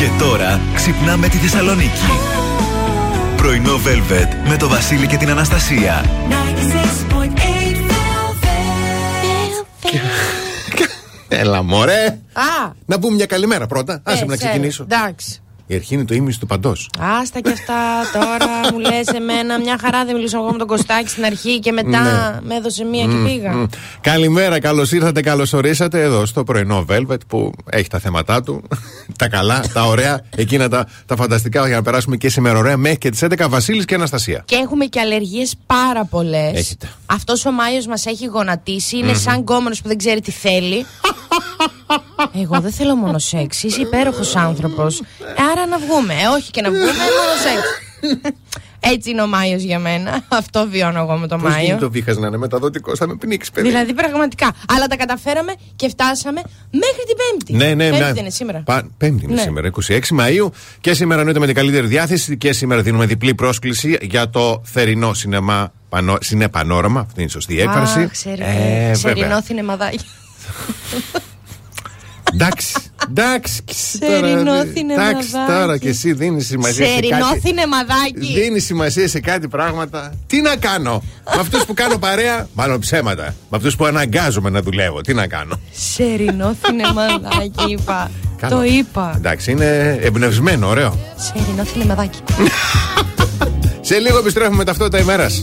Και τώρα ξυπνάμε τη Θεσσαλονίκη. Πρωινό Velvet με το Βασίλη και την Αναστασία. Έλα, μωρέ! Α! Να πούμε μια καλημέρα πρώτα. Άσε ε, με να ξέρω. ξεκινήσω. Εντάξει. Η αρχή είναι το ίμιση του παντός. Άστα και αυτά τώρα μου λες εμένα. Μια χαρά δεν μιλούσα εγώ με τον Κωστάκη στην αρχή και μετά Ναι. με έδωσε μία και πήγα. Καλημέρα, καλώς ήρθατε, καλώς ορίσατε εδώ στο πρωινό Velvet που έχει τα θέματα του. τα καλά, τα ωραία, εκείνα τα, τα φανταστικά για να περάσουμε και σήμερα ωραία μέχρι και τις 11 Βασίλης και Αναστασία. Και έχουμε και αλλεργίες πάρα πολλές. Έχετε. Αυτός ο Μάιος μας έχει γονατίσει. Είναι σαν γκόμενο που δεν ξέρει τι θέλει. Εγώ δεν θέλω μόνο σεξ. Είσαι υπέροχος άνθρωπος. Άρα να βγούμε. Ε, όχι και να βγούμε, μόνο σεξ. Έτσι είναι ο Μάιος για μένα. Αυτό βιώνω εγώ με τον Πώς Μάιο. γίνεται ο βήχας να είναι μεταδοτικό, θα με πνίξεις, παιδί. Δηλαδή πραγματικά. Αλλά τα καταφέραμε και φτάσαμε μέχρι την Πέμπτη. Ναι, ναι, Πέμπτη ναι. δεν είναι σήμερα. Πα- Πέμπτη είναι Ναι. σήμερα, 26 Μαου. Και σήμερα εννοείται με την καλύτερη διάθεση. Και σήμερα δίνουμε διπλή πρόσκληση για το θερινό σινεμά. Πανό, Συνεπανόραμα, αυτή είναι η σωστή έκφραση. Αχ, ξερι- Ε, ξερινό βέβαια. θυνεμαδάκι. Εντάξει, εντάξει. Σερινό τώρα, θυνεμαδάκι. Εντάξει, τώρα και εσύ δίνεις σημασία σε Σερινό κάτι. θυνεμαδάκι. Δίνεις σημασία σε κάτι πράγματα. Τι να κάνω; με αυτούς που κάνω παρέα, μάλλον ψέματα. Με αυτούς που αναγκάζομαι να δουλεύω. Τι να κάνω; Σερινό θυνεμαδάκι είπα. Κάνω. Το είπα. Εντάξει, είναι εμπνευσμένο, ωραίο. Σερινό θυνεμαδάκι. Σε λίγο επιστρέφουμε με ταυτότητα ημέρας.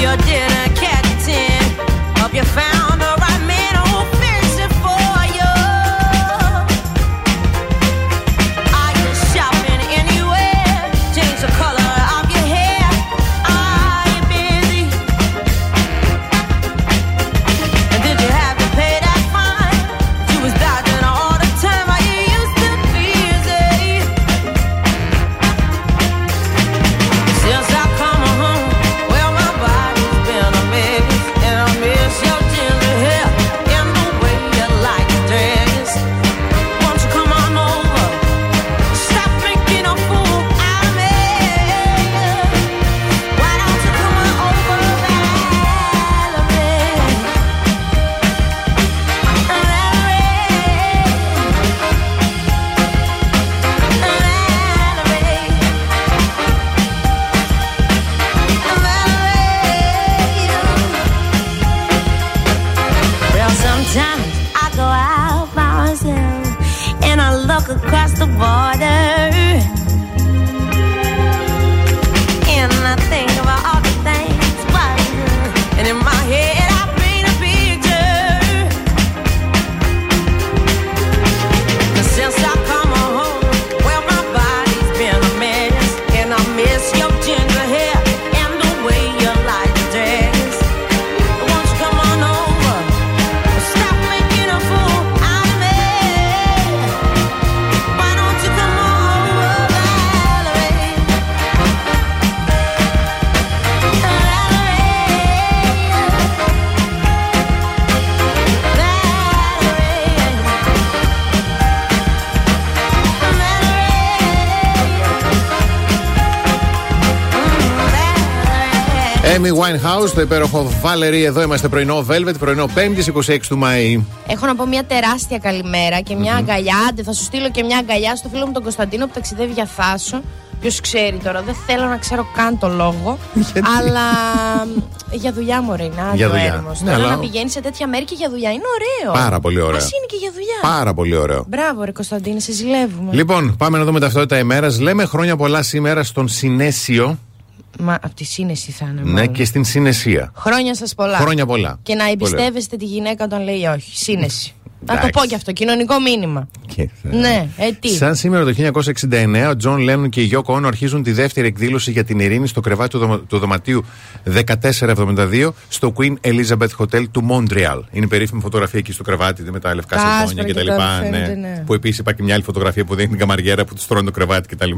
your dinner, cat ten. Up your family. Winehouse, το υπέροχο Valerie. Εδώ είμαστε πρωινό Velvet, πρωινό 5η 26 του Μάη. Έχω να πω μια τεράστια καλημέρα και μια mm-hmm. αγκαλιά. Άντε, θα σου στείλω και μια αγκαλιά στο φίλο μου τον Κωνσταντίνο που ταξιδεύει για Θάσο. Ποιος ξέρει τώρα, δεν θέλω να ξέρω καν το λόγο. αλλά για δουλειά μου είναι. Για δουλειά. Ναι, θέλω να πηγαίνεις σε τέτοια μέρη και για δουλειά. Είναι ωραίο. Πάρα πολύ ωραίο. Α είναι και για δουλειά. Πάρα πολύ ωραίο. Μπράβο, Ρε Κωνσταντίνε, σε ζηλεύουμε. Λοιπόν, πάμε να δούμε ταυτότητα ημέρας. Λέμε χρόνια πολλά σήμερα στον Συνέσιο. Μα από τη σύνεση θα είναι. Ναι, και στην συνεσία. Χρόνια σας πολλά. Χρόνια πολλά. Και να εμπιστεύεστε τη γυναίκα όταν λέει όχι. Σύνεση. Να το πω και αυτό, κοινωνικό μήνυμα. Και ναι, ε, τι; Σαν σήμερα το 1969, ο Τζον Λένον και η Γιώκο Όνο αρχίζουν τη δεύτερη εκδήλωση για την ειρήνη στο κρεβάτι του, του δωματίου 1472 στο Queen Elizabeth Hotel του Montreal. Είναι η περίφημη φωτογραφία εκεί στο κρεβάτι με τα λευκά σεντόνια κτλ. Ναι. Ναι. Που επίσης υπάρχει μια άλλη φωτογραφία που δείχνει την καμαριέρα που τους στρώνει το κρεβάτι κτλ.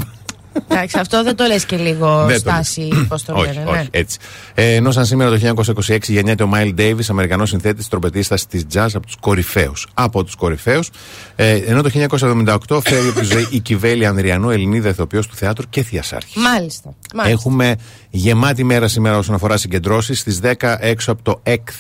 Εντάξει, αυτό δεν το λες και λίγο ναι, στάση, πώς το λένε. Όχι, ναι. έτσι. Ε, ενώ σαν σήμερα το 1926 γεννιέται ο Μάιλ Ντέιβις, Αμερικανός συνθέτης τρομπετίστα της jazz από τους κορυφαίους. Από τους κορυφαίους. Ε, ενώ το 1978 φέρει από τη ζωή η Κιβέλη Ανδριανού, Ελληνίδα ηθοποιό του θεάτρου και θειασάρχης. Μάλιστα, μάλιστα. Έχουμε γεμάτη μέρα σήμερα όσον αφορά συγκεντρώσεις. Στις 10 έξω από το ΕΚΘ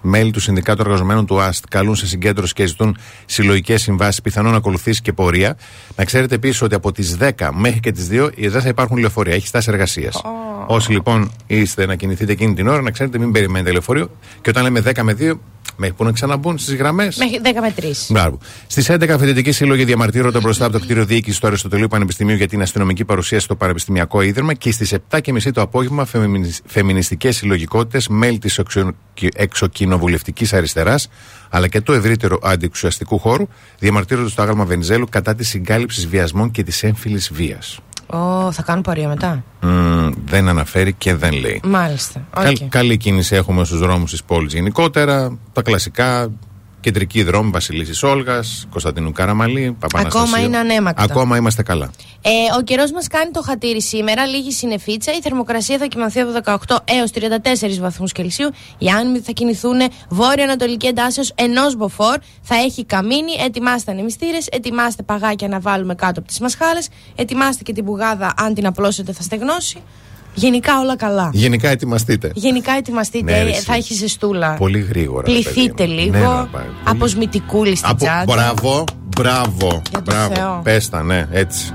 μέλη του Συνδικάτου Εργαζομένων του ΑΣΤ καλούν σε συγκέντρωση και ζητούν συλλογικές συμβάσεις, πιθανόν ακολουθήσει και πορεία. Να ξέρετε επίσης ότι από τις 10 μέχρι και τις 2 δεν θα υπάρχουν λεωφορεία. Έχει στάση εργασίας. Όσοι λοιπόν είστε να κινηθείτε εκείνη την ώρα, να ξέρετε μην περιμένετε λεωφορείο. Και όταν λέμε 10 με 2, Μέχρι που να ξαναμπούν στις γραμμές. Μέχρι 10 με 3. Μπράβο. Στις 11 φοιτητικοί σύλλογοι διαμαρτύρονται μπροστά από το κτίριο διοίκησης του Αριστοτελείου Πανεπιστημίου για την αστυνομική παρουσία στο Πανεπιστημιακό Ίδρυμα και στις 7.30 το απόγευμα φεμινιστικές συλλογικότητες, μέλη της εξοκοινοβουλευτικής αριστεράς αλλά και του ευρύτερου αντιξουσιαστικού χώρου διαμαρτύρονται στο άγαλμα Βενιζέλου κατά της συγκάλυψης βιασμών και της έμφυλης βίας. Oh, θα κάνουν πορεία μετά; Mm, δεν αναφέρει και δεν λέει. Μάλιστα. Okay. καλή κίνηση έχουμε στους δρόμους της πόλης γενικότερα. Τα κλασικά Κεντρική δρόμη Βασιλίση Όλγας, Κωνσταντινού Καραμαλή, Παπαναστασίου. Ακόμα είναι ανέμακτα. Ακόμα είμαστε καλά. Ε, ο καιρός μας κάνει το χατήρι σήμερα, λίγη συνεφίτσα. Η θερμοκρασία θα κοιμανθεί από 18 έως 34 βαθμούς Κελσίου. Οι άνεμοι θα κινηθούν βόρειο-ανατολική εντάσσεως ενός μποφόρ. Θα έχει καμίνι. Ετοιμάστε ανεμιστήρε, ετοιμάστε παγάκια να βάλουμε κάτω από τις μασχάλες. Ετοιμάστε και την πουγάδα, αν την απλώσετε θα στεγνώσει. Γενικά όλα καλά. Γενικά ετοιμαστείτε. Γενικά ετοιμαστείτε. Ναι, θα έχεις ζεστούλα. Πολύ γρήγορα. Πληθείτε λίγο. Ναι, Αποσμητικούλη στην τσάντα. Μπράβο, μπράβο. μπράβο. Πέστα, ναι, έτσι.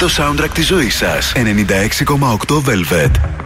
Το soundtrack της ζωής σας. 96,8 Velvet.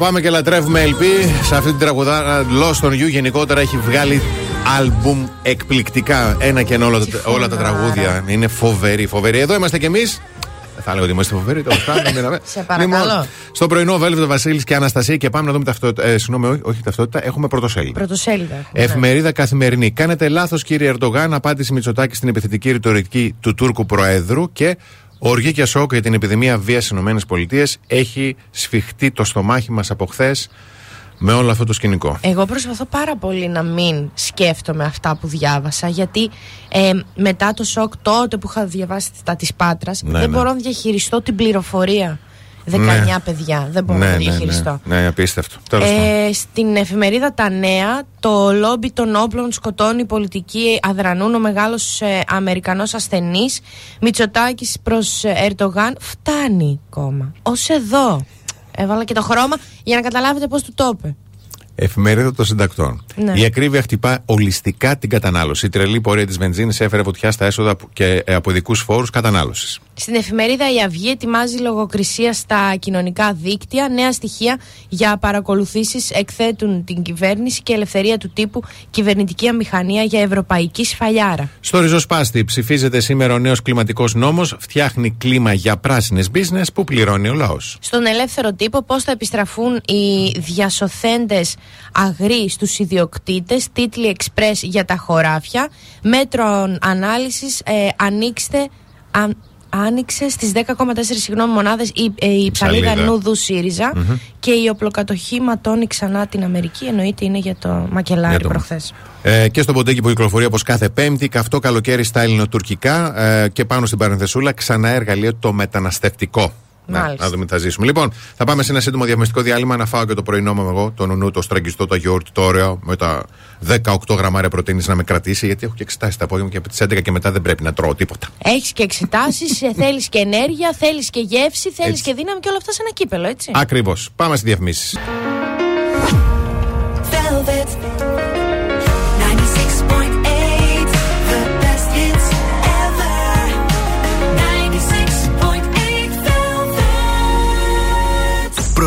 Αγαπάμε και λατρεύουμε LP. Σε αυτή την τραγουδάρα Lost on You γενικότερα έχει βγάλει άλμπουμ εκπληκτικά. Ένα και ένα όλα, τα- όλα τα τραγούδια. Είναι φοβερή, φοβερή. Εδώ είμαστε κι εμείς. Θα έλεγα ότι είμαστε φοβεροί. τέλος πάντων, μιλάμε. Σε παρακαλώ. Λοιπόν, στο πρωινό Βέλβετο Βασίλης και Αναστασία και πάμε να δούμε ταυτότητα. Ε, συγγνώμη, όχι, όχι ταυτότητα, έχουμε πρωτοσέλιδο. Πρωτοσέλιδα. έχουμε, ναι. Εφημερίδα καθημερινή. Κάνετε λάθος, κύριε Ερντογάν. Απάντηση Μητσοτάκη στην επιθετική ρητορική του Τούρκου Προέδρου και οργή και σοκ για την επιδημία βίας στις ΗΠΑ. Έχει σφιχτεί το στομάχι μας από χθες με όλο αυτό το σκηνικό. Εγώ προσπαθώ πάρα πολύ να μην σκέφτομαι αυτά που διάβασα γιατί ε, μετά το σοκ τότε που είχα διαβάσει τα της Πάτρας Ναι, δεν ναι. μπορώ να διαχειριστώ την πληροφορία 19 Ναι. παιδιά δεν μπορώ να το διαχειριστώ ναι, ναι, απίστευτο. Τέλος πάντων. Ε, στην εφημερίδα Τα Νέα, το λόμπι των όπλων σκοτώνει πολιτική αδρανούν ο μεγάλος ε, Αμερικανός ασθενής Μητσοτάκης προς ε, Ερντογάν φτάνει κόμμα. Ως εδώ. Έβαλα και το χρώμα για να καταλάβετε πώς του το είπε. Εφημερίδα των συντακτών. Ναι. Η ακρίβεια χτυπά ολιστικά την κατανάλωση. Η τρελή πορεία της βενζίνης έφερε φωτιά στα έσοδα που- και ε, από ειδικούς φόρους κατανάλωσης. Στην εφημερίδα Η Αυγή ετοιμάζει λογοκρισία στα κοινωνικά δίκτυα. Νέα στοιχεία για παρακολουθήσεις εκθέτουν την κυβέρνηση και ελευθερία του τύπου κυβερνητική αμηχανία για ευρωπαϊκή σφαλιάρα. Στο ριζοσπάστη ψηφίζεται σήμερα ο νέος κλιματικός νόμος. Φτιάχνει κλίμα για πράσινες business που πληρώνει ο λαός. Στον ελεύθερο τύπο πώς θα επιστραφούν οι διασωθέντες αγροί στους ιδιοκτήτες, τίτλοι εξπρές για τα χωράφια, μέτρο ανάλυσης, ε, ανοίξτε... αν- Άνοιξε στις 10,4 συγγνώμη μονάδες η, ε, η ψαλίδα Ψαλίδα. Νούδου ΣΥΡΙΖΑ και η οπλοκατοχή ματώνει ξανά την Αμερική. Εννοείται είναι για το μακελάρι Για το- προχθές. Ε, και στο ποντέκι που κυκλοφορεί όπως κάθε Πέμπτη, καυτό καλοκαίρι στα ελληνοτουρκικά ε, και πάνω στην παρενθεσούλα ξανά εργαλείο το μεταναστευτικό. Να, Μάλιστα. να δούμε τι θα ζήσουμε. Λοιπόν, θα πάμε σε ένα σύντομο διαφημιστικό διάλειμμα να φάω και το πρωινό μου εγώ, το νουνού, το στραγγιστό, το γιόρτ, το ωραίο, με τα 18 γραμμάρια πρωτενη να με κρατήσει, γιατί έχω και εξετάσει τα απόγευμα και από τις 11 και μετά δεν πρέπει να τρώω τίποτα. Έχεις και εξετάσεις, θέλεις και ενέργεια, θέλεις και γεύση, θέλεις Έτσι. και δύναμη και όλα αυτά σε ένα κύπελο, έτσι. Ακριβώς. Πάμε στις διαφημίσεις.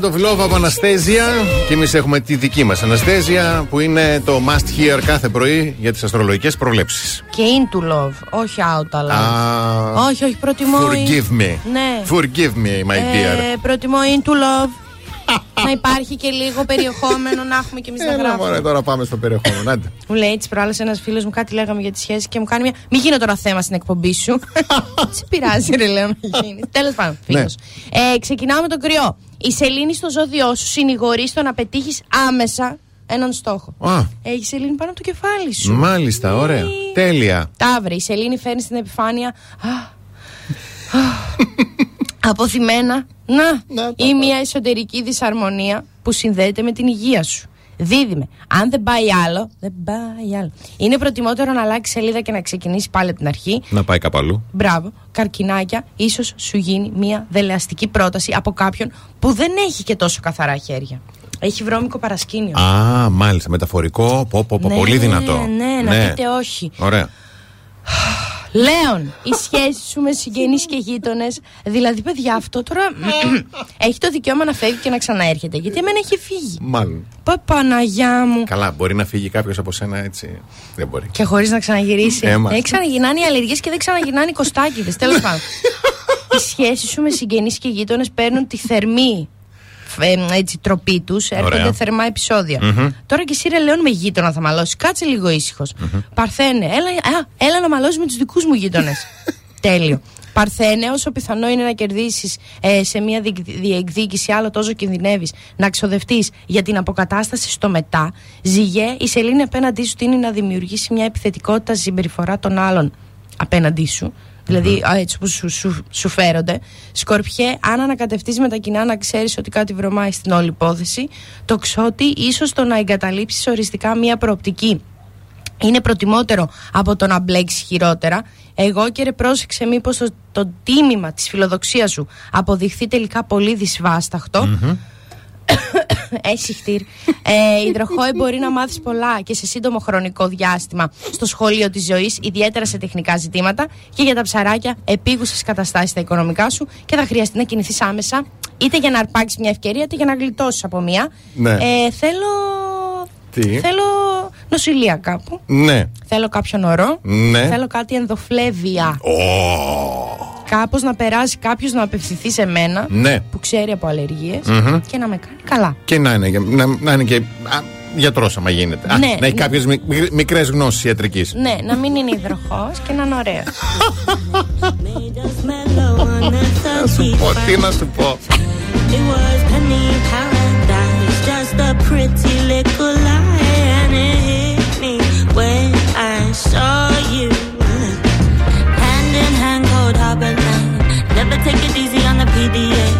Love. Amount of Love από Αναστέζια. Και εμείς έχουμε τη δική μας Αναστέζια που είναι το must hear κάθε πρωί για τις αστρολογικές προβλέψεις. Και into love, όχι out love. Όχι, όχι, προτιμώ. Forgive me. Ναι. Forgive me, my dear. Ε, προτιμώ into love. να υπάρχει και λίγο περιεχόμενο να έχουμε και εμείς να Έλα, γράφουμε. μωρέ, τώρα πάμε στο περιεχόμενο. Άντε. Μου λέει τι προάλλες ένας φίλος μου κάτι λέγαμε για τη σχέση και μου κάνει μια. Μην γίνω τώρα θέμα στην εκπομπή σου. Τι σε πειράζει, ρε, λέω να γίνεις. Τέλος πάντων, φίλος. Ναι. Ε, ξεκινάω με τον κρυό. Η σελήνη στο ζώδιό σου συνηγορεί στο να πετύχεις άμεσα έναν στόχο. Α, Έχεις σελήνη πάνω από το κεφάλι σου. μάλιστα, ωραία. Τέλεια. Ταύρη, η σελήνη φέρνει στην επιφάνεια. Α, α, αποθυμένα. Να, ή μια εσωτερική δυσαρμονία που συνδέεται με την υγεία σου. Δίδυμε. Αν δεν πάει άλλο, δεν πάει άλλο. Είναι προτιμότερο να αλλάξει σελίδα και να ξεκινήσει πάλι από την αρχή. Να πάει κάπου αλλού. Μπράβο, καρκινάκια, ίσως σου γίνει μια δελεαστική πρόταση από κάποιον που δεν έχει και τόσο καθαρά χέρια. Έχει βρώμικο παρασκήνιο. Α, μάλιστα. Μεταφορικό. Πω, πω, πω, Ναι, πολύ δυνατό. ναι, να πείτε όχι. Ωραία. Λέων, η σχέση σου με συγγενείς και γείτονες. Δηλαδή, παιδιά, αυτό τώρα έχει το δικαίωμα να φεύγει και να ξαναέρχεται. Γιατί εμένα έχει φύγει. Μάλλον. Πα, Παναγιά μου. Καλά, μπορεί να φύγει κάποιος από σένα έτσι. Δεν μπορεί. Και χωρίς να ξαναγυρίσει. Ε, μα. δεν ξαναγυρνάνε οι αλλεργίες και δεν ξαναγυρνάνε οι κοστάκιδε. Τέλος πάντων. Οι σχέσεις σου με συγγενείς και γείτονες παίρνουν τη θερμή ε, έτσι, τροπή τους. Έρχονται Ωραία. θερμά επεισόδια. Τώρα και εσύ ρε Λέων με γείτονα θα μαλώσεις. Κάτσε λίγο ήσυχος. Παρθένε, έλα, α, έλα να μαλώσεις με τους δικούς μου γείτονες. Τέλειο. Παρθένε, όσο πιθανό είναι να κερδίσεις ε, σε μια διεκ- διεκδίκηση, άλλο τόσο κινδυνεύεις να ξοδευτείς για την αποκατάσταση στο μετά. Ζυγέ, η σελήνη απέναντί σου τίνει να δημιουργήσει μια επιθετικότητα στη συμπεριφορά των άλλων απέναντί σου. Δηλαδή, α, έτσι που σου, σου, σου φέρονται. Σκορπιέ, αν ανακατευτείς με τα κοινά να ξέρεις ότι κάτι βρωμάει στην όλη υπόθεση. Το ξότι, ίσως το να εγκαταλείψεις οριστικά μια προοπτική είναι προτιμότερο από το να μπλέξεις χειρότερα. Εγώ και ρε πρόσεξε μήπως το, το τίμημα της φιλοδοξίας σου αποδειχθεί τελικά πολύ δυσβάσταχτο. Έχει χτύρ. Ε, υδροχόε μπορεί να μάθεις πολλά και σε σύντομο χρονικό διάστημα στο σχολείο της ζωής, ιδιαίτερα σε τεχνικά ζητήματα και για τα ψαράκια, επίγουσες καταστάσεις στα οικονομικά σου και θα χρειαστεί να κινηθείς άμεσα, είτε για να αρπάξεις μια ευκαιρία, είτε για να γλιτώσεις από μια. Ναι. Ε, θέλω. Τι; Θέλω νοσηλεία κάπου. Ναι. Θέλω κάποιον ορό. Ναι. Θέλω κάτι ενδοφλέβια. Ω, Κάπως να περάσει κάποιος να απευθυνθεί σε μένα Ναι. που ξέρει από αλλεργίες και να με κάνει καλά. Και να είναι, να, να είναι και γιατρός, άμα γίνεται. Α, Ναι, να έχει ναι. κάποιες μικρές γνώσεις ιατρικής. Ναι, να μην είναι υδροχός και να είναι ωραίος. Να σου πω, τι να σου πω. It was penny paradise, just a pretty little lie, and it hit me when I saw you. Take it easy on the PDA.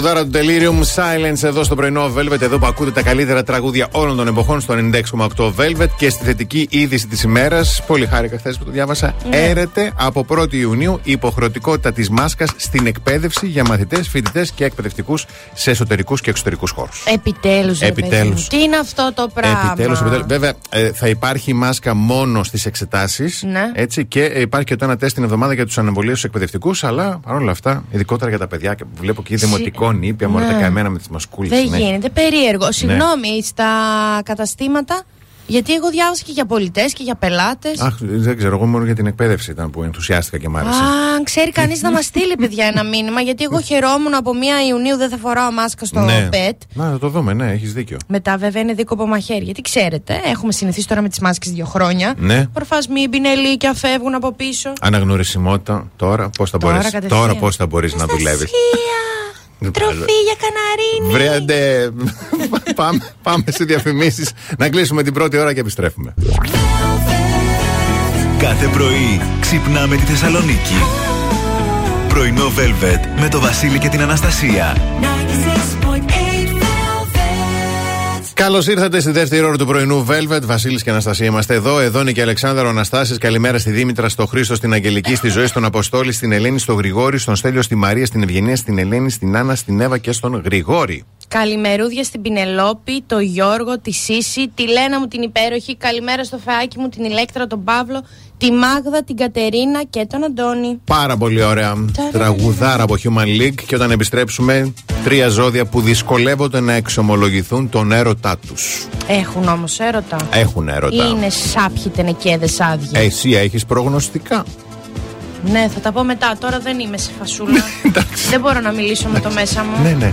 Τραγουδάρα του Delirium Silence εδώ στο πρωινό Velvet, εδώ που ακούτε τα καλύτερα τραγούδια όλων των εποχών στο 96,8 Velvet και στη θετική είδηση της ημέρας. Πολύ χάρηκα χθες που το διάβασα. Έρεται από 1η Ιουνίου η υποχρεωτικότητα της μάσκας στην εκπαίδευση για μαθητές, φοιτητές και εκπαιδευτικούς σε εσωτερικούς και εξωτερικούς χώρους. Επιτέλους. Επιτέλους. Τι είναι αυτό το πράγμα; Επιτέλους, επιτέλους. Βέβαια, ε, θα υπάρχει μάσκα μόνο στις εξετάσεις. Ναι. Έτσι, και ε, υπάρχει και το ένα τεστ την εβδομάδα για τους ανεμβολίους εκπαιδευτικούς. Αλλά παρόλα αυτά, ειδικότερα για τα παιδιά, και βλέπω και δημοτικό νήπια, μόνο Ναι. τα καημένα με τις μασκούλες. Δεν γίνεται. Περίεργο. Συγγνώμη, στα καταστήματα. Γιατί εγώ διάβασα και για πολιτές και για πελάτες. Αχ, δεν ξέρω, εγώ μόνο για την εκπαίδευση ήταν που ενθουσιάστηκα και μ' άρεσε. Αν ξέρει κανείς να μας στείλει, παιδιά, ένα μήνυμα. Γιατί εγώ χαιρόμουν από 1 Ιουνίου δεν θα φοράω μάσκα στο ναι. ΠΕΤ. Να, θα το δούμε, ναι, έχεις δίκιο. Μετά, βέβαια, είναι δίκοπο μαχαίρι. Γιατί ξέρετε, έχουμε συνηθίσει τώρα με τις μάσκες δύο χρόνια. Ναι. Προφασμοί, μπινελίκια φεύγουν από πίσω. Αναγνωρισιμότητα τώρα, πώς θα Τώρα μπορεί κατευθείαν. τώρα πώς θα μπορείς να δουλεύεις. Αναστασία, Τροφή για καναρίνι. Βρέαντε, πάμε, πάμε σε διαφημίσεις να κλείσουμε την πρώτη ώρα και επιστρέφουμε. Κάθε πρωί ξυπνάμε τη Θεσσαλονίκη. Πρωινό Velvet με το Βασίλη και την Αναστασία. Καλώς ήρθατε στη δεύτερη ώρα του πρωινού Velvet. Βασίλης και Αναστασία είμαστε εδώ. Εδώ είναι και Αλεξάνδρα Αναστάσης. Καλημέρα στη Δήμητρα, στο Χρήστο, στην Αγγελική, στη Ζωή, στον Αποστόλη, στην Ελένη, στον Γρηγόρη, στον Στέλιο, στη Μαρία, στην Ευγενία, στην Ελένη, στην Άννα, στην Εύα και στον Γρηγόρη. Καλημερούδια στην Πινελόπη, το Γιώργο, τη Σύση, τη Λένα μου την υπέροχη. Καλημέρα στο φεάκι μου, την Ηλέκτρα, τον Παύλο, τη Μάγδα, την Κατερίνα και τον Αντώνη. Πάρα πολύ ωραία τραγουδάρα από Human League. Και όταν επιστρέψουμε, τρία ζώδια που δυσκολεύονται να εξομολογηθούν τον έρωτά τους. Έχουν όμως έρωτα. Έχουν έρωτα. Είναι σάπιοι τενεκέδες άδειοι. Εσύ έχεις προγνωστικά. Ναι, θα τα πω μετά. Τώρα δεν είμαι σε φασούλα. δεν μπορώ να μιλήσω με το μέσα μου. Ναι, ναι.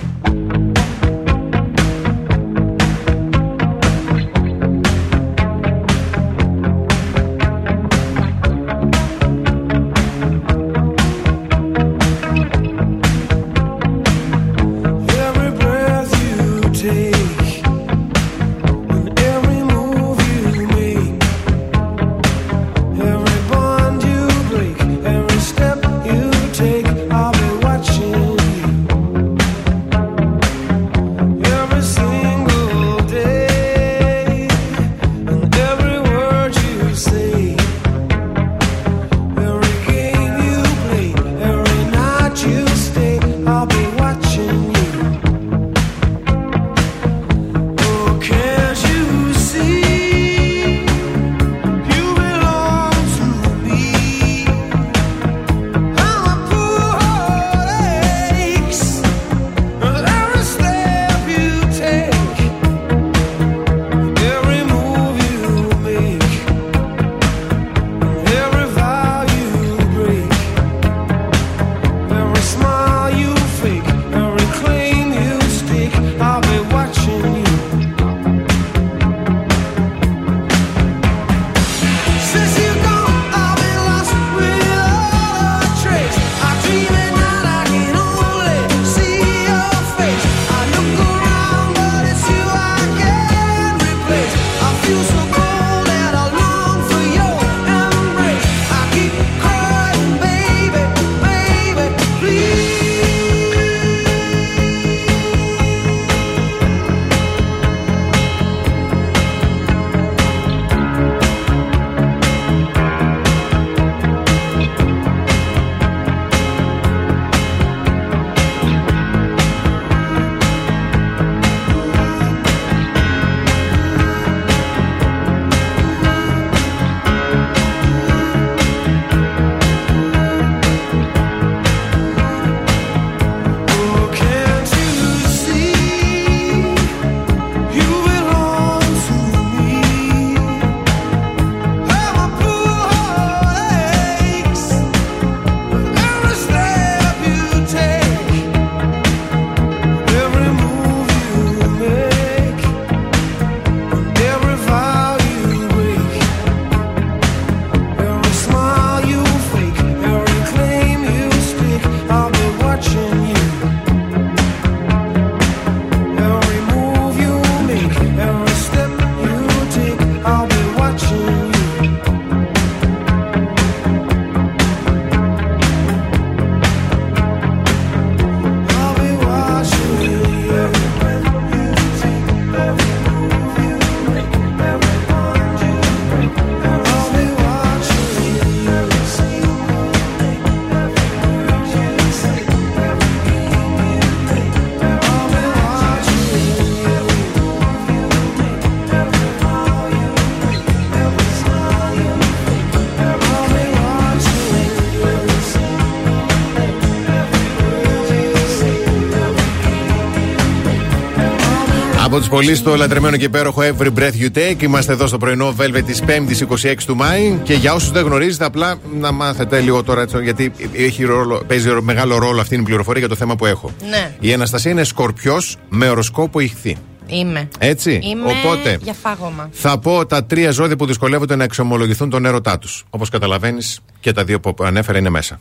Από τους πολλοί στο λατρεμένο και υπέροχο Every Breath You Take. Είμαστε εδώ στο πρωινό Velvet της 5η 26 του Μάη. Και για όσους δεν γνωρίζετε, απλά να μάθετε λίγο τώρα, έτσι, γιατί έχει ρόλο, παίζει μεγάλο ρόλο αυτή η πληροφορία για το θέμα που έχω. Ναι. Η Αναστασία είναι σκορπιός με οροσκόπο ηχθή. Είμαι. Έτσι. Είμαι Οπότε για φάγωμα. θα πω τα τρία ζώδια που δυσκολεύονται να εξομολογηθούν τον έρωτά τους. Όπως καταλαβαίνεις, και τα δύο που ανέφερα είναι μέσα.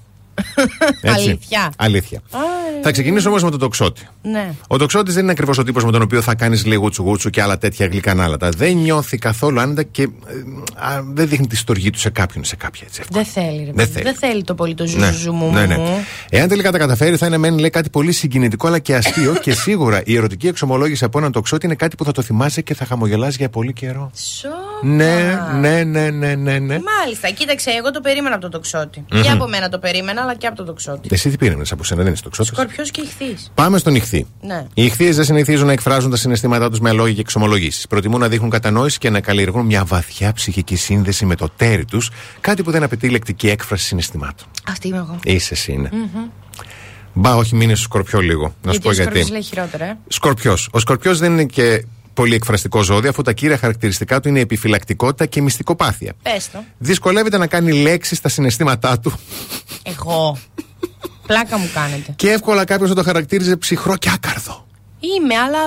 Έτσι. Αλήθεια. Αλήθεια. Θα ξεκινήσω όμως με τον τοξότη. Ναι. Ο τοξότης δεν είναι ακριβώς ο τύπος με τον οποίο θα κάνεις λίγο τσουγούτσου και άλλα τέτοια γλυκανάλατα. Δεν νιώθει καθόλου άνετα και ε, α, δεν δείχνει τη στοργή του σε κάποιον, σε κάποια έτσι. εύκολα. Δεν θέλει, ρε. Δεν παιδί. θέλει. Δεν θέλει το πολύ το Ναι, ζουζου μου. ναι, ναι. Εάν τελικά τα καταφέρει, θα είναι μεν λέει κάτι πολύ συγκινητικό αλλά και αστείο και σίγουρα η ερωτική εξομολόγηση από έναν τοξότη είναι κάτι που θα το θυμάσαι και θα χαμογελάς για πολύ καιρό. Σοκα. Ναι, ναι, ναι, ναι, ναι, ναι. Μάλιστα, κοίταξε, εγώ το περίμενα από τον τοξότη. Και από μένα το περίμενα, αλλά και από τον τοξότη. Εσύ τι πήρε από σένα, δεν είσαι τοξότης. Σκορπιός και ηχθή. Πάμε στον ηχθή. Ναι. Οι ηχθείε δεν συνηθίζουν να εκφράζουν τα συναισθήματά τους με λόγια και εξομολογήσεις. Προτιμούν να δείχνουν κατανόηση και να καλλιεργούν μια βαθιά ψυχική σύνδεση με το τέρι τους, κάτι που δεν απαιτεί λεκτική έκφραση συναισθημάτων. Αυτή είμαι εγώ. Είσαι εσύ είναι. Μπα, όχι, μείνε στο σκορπιό λίγο. Να σου γιατί πω ο γιατί. Σκορπιός λέει χειρότερα, ε. Σκορπιός. Ο σκορπιός δεν είναι και πολύ εκφραστικό ζώδιο, αφού τα κύρια χαρακτηριστικά του είναι επιφυλακτικότητα και μυστικοπάθεια. Πες το. Δυσκολεύεται να κάνει λέξεις στα συναισθήματά του Εγώ. Πλάκα μου κάνετε. και εύκολα κάποιος θα το χαρακτήριζε ψυχρό και άκαρδο. Είμαι, αλλά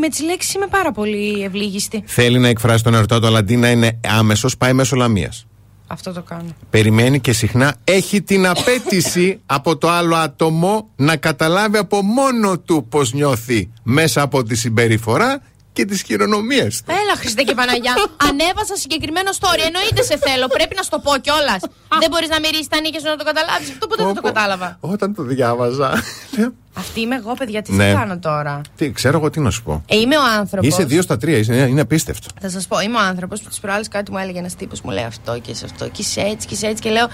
με τι λέξει είμαι πάρα πολύ ευλίγιστη. Θέλει να εκφράσει τον ερωτά του, αλλά αντί να είναι άμεσος, πάει μέσω λαμίας. Αυτό το κάνω. Περιμένει και συχνά έχει την απέτηση από το άλλο άτομο να καταλάβει από μόνο του πώς νιώθει μέσα από τη συμπεριφορά και τις χειρονομίες του. Έλα, Χριστέ και Παναγιά. Ανέβασα συγκεκριμένο story. Εννοείται σε θέλω. Πρέπει να στο πω κιόλας. Δεν μπορείς να μυρίσει τα νύχια σου να το καταλάβεις. Αυτό ποτέ δεν το Πω, πω. κατάλαβα. Όταν το διάβαζα. λέω, Αυτή είμαι εγώ, παιδιά. Τι Ναι. θα κάνω τώρα; τι, ξέρω εγώ τι να σου πω. Ε, είμαι ο άνθρωπος. Είσαι δύο στα τρία, είσαι, είναι απίστευτο. Θα σας πω, είμαι ο άνθρωπος που τις προάλλες κάτι μου έλεγε ένας τύπος. Μου λέει αυτό και σε αυτό. Και είσαι έτσι και είσαι έτσι. Και λέω,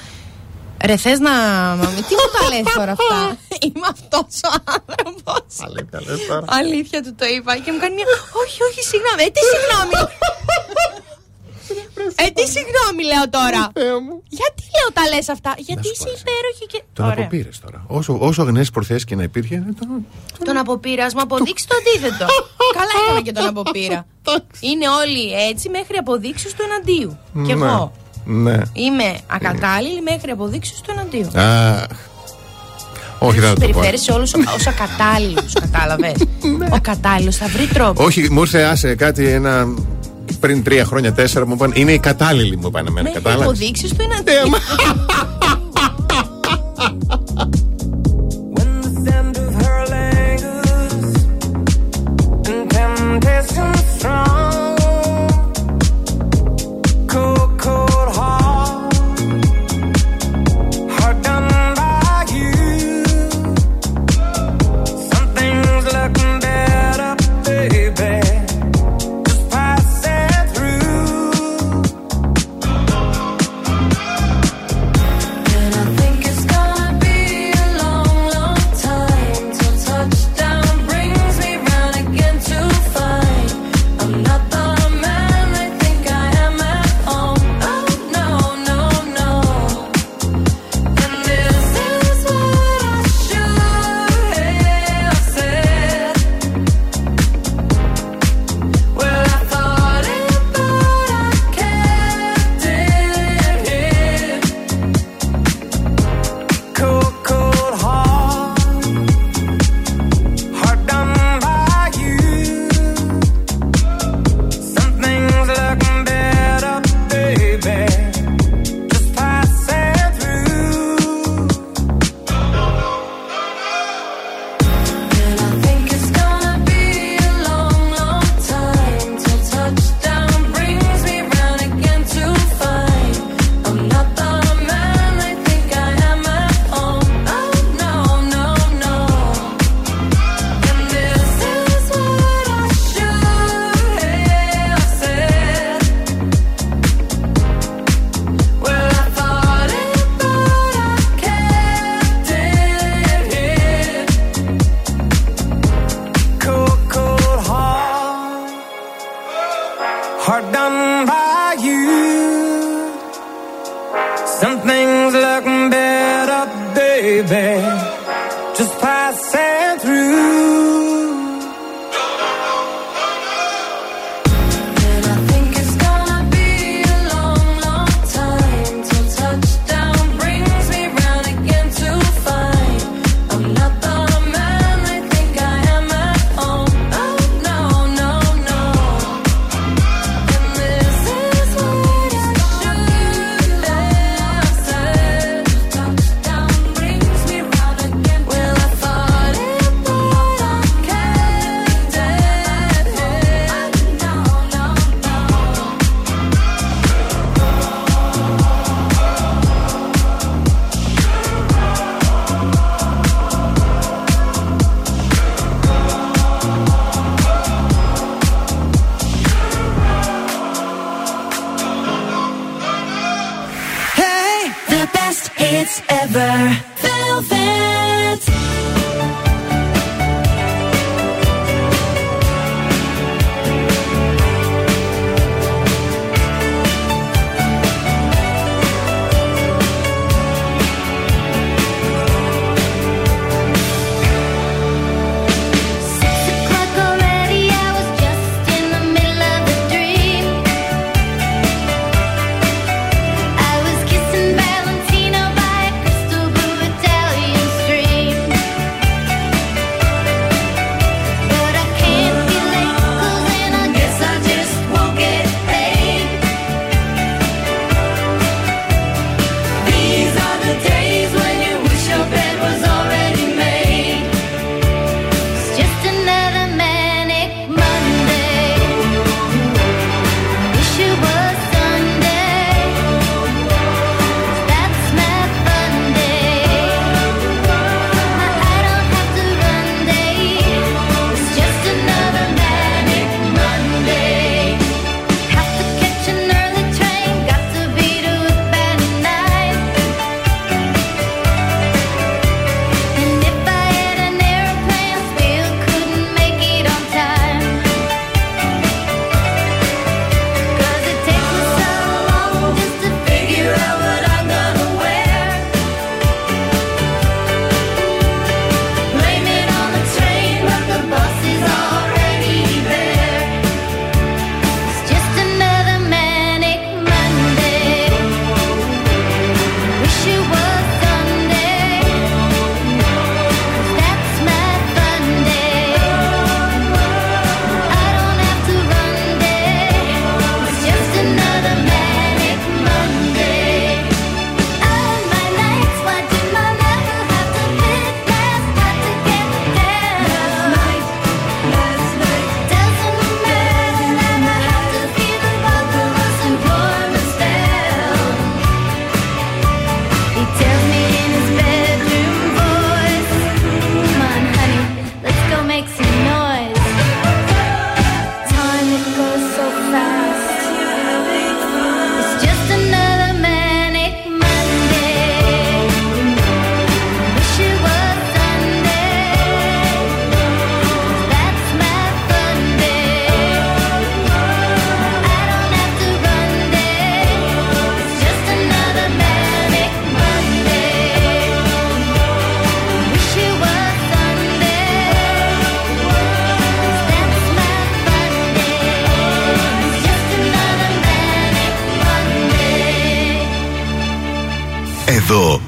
Ρε, θες να. Μαμί, τι μου τα λες τώρα αυτά; Είμαι αυτός ο άνθρωπος. Αλήθεια, λες τώρα. Αλήθεια του το είπα και μου κάνει μια. Όχι, όχι, συγγνώμη. Ε, τι συγγνώμη. ε, τι συγγνώμη λέω τώρα. Γιατί λέω τα λες αυτά; Γιατί σου είσαι πω, εσύ. υπέροχη και. Τον Ωραία. αποπήρες τώρα. Όσο, όσο αγνέ προθέσεις και να υπήρχε. ε, τον- Τον αποπείρα, μου αποδείξεις το αντίθετο. Καλά έκανα και τον αποπείρα. Είναι όλοι έτσι μέχρι αποδείξεις του εναντίου. Κι Ναι. εγώ. Ναι. Είμαι ακατάλληλη μέχρι αποδείξεις του εναντίου. Αχ. Όχι, δεν θα το πω. Περιφέρει όλους ω ακατάλληλου, κατάλαβες. Ο κατάλληλος θα βρει τρόπο. Όχι, μου ήρθε άσε κάτι ένα. Πριν τρία χρόνια, τέσσερα μου είπαν. Είναι οι κατάλληλοι μου είπαν εμένα. Μέχρι Κατάλαβες. αποδείξεις του εναντίου.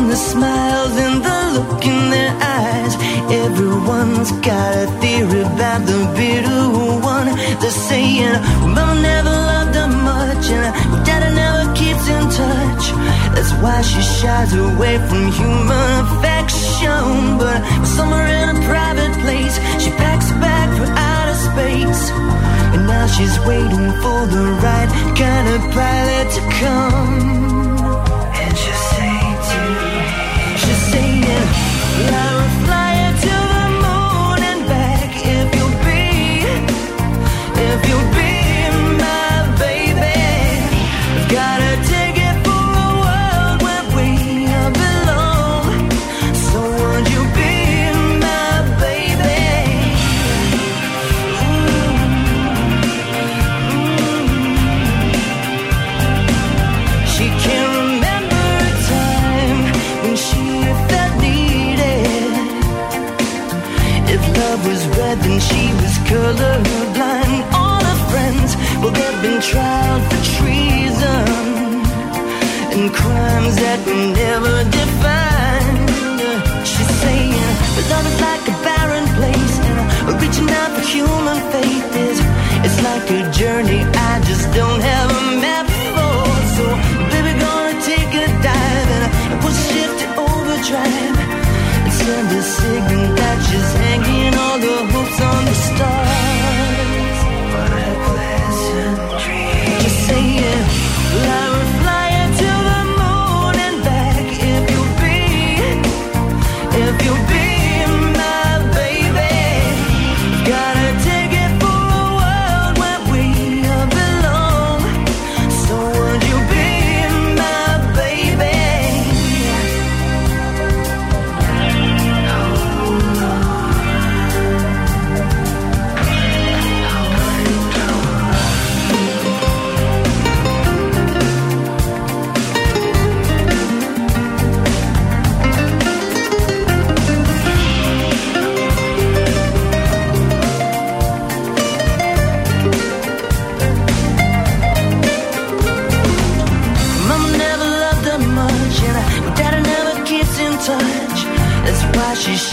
From the smiles and the look in their eyes. Everyone's got a theory about the bitter one. They're saying, Mama never loved her much, and Daddy never keeps in touch. That's why she shies away from human affection. But somewhere in a private place, she packs a bag for outer space. And now she's waiting for the right kind of pilot to come. love. all her friends, well, they've been tried for treason and crimes that we never defined. She's saying, love is like a barren place, and reaching out for human faith is, it's like a journey I just don't have a map for. So, baby, gonna take a dive, and to overdrive send a signal that she's hanging all the hopes on the stars.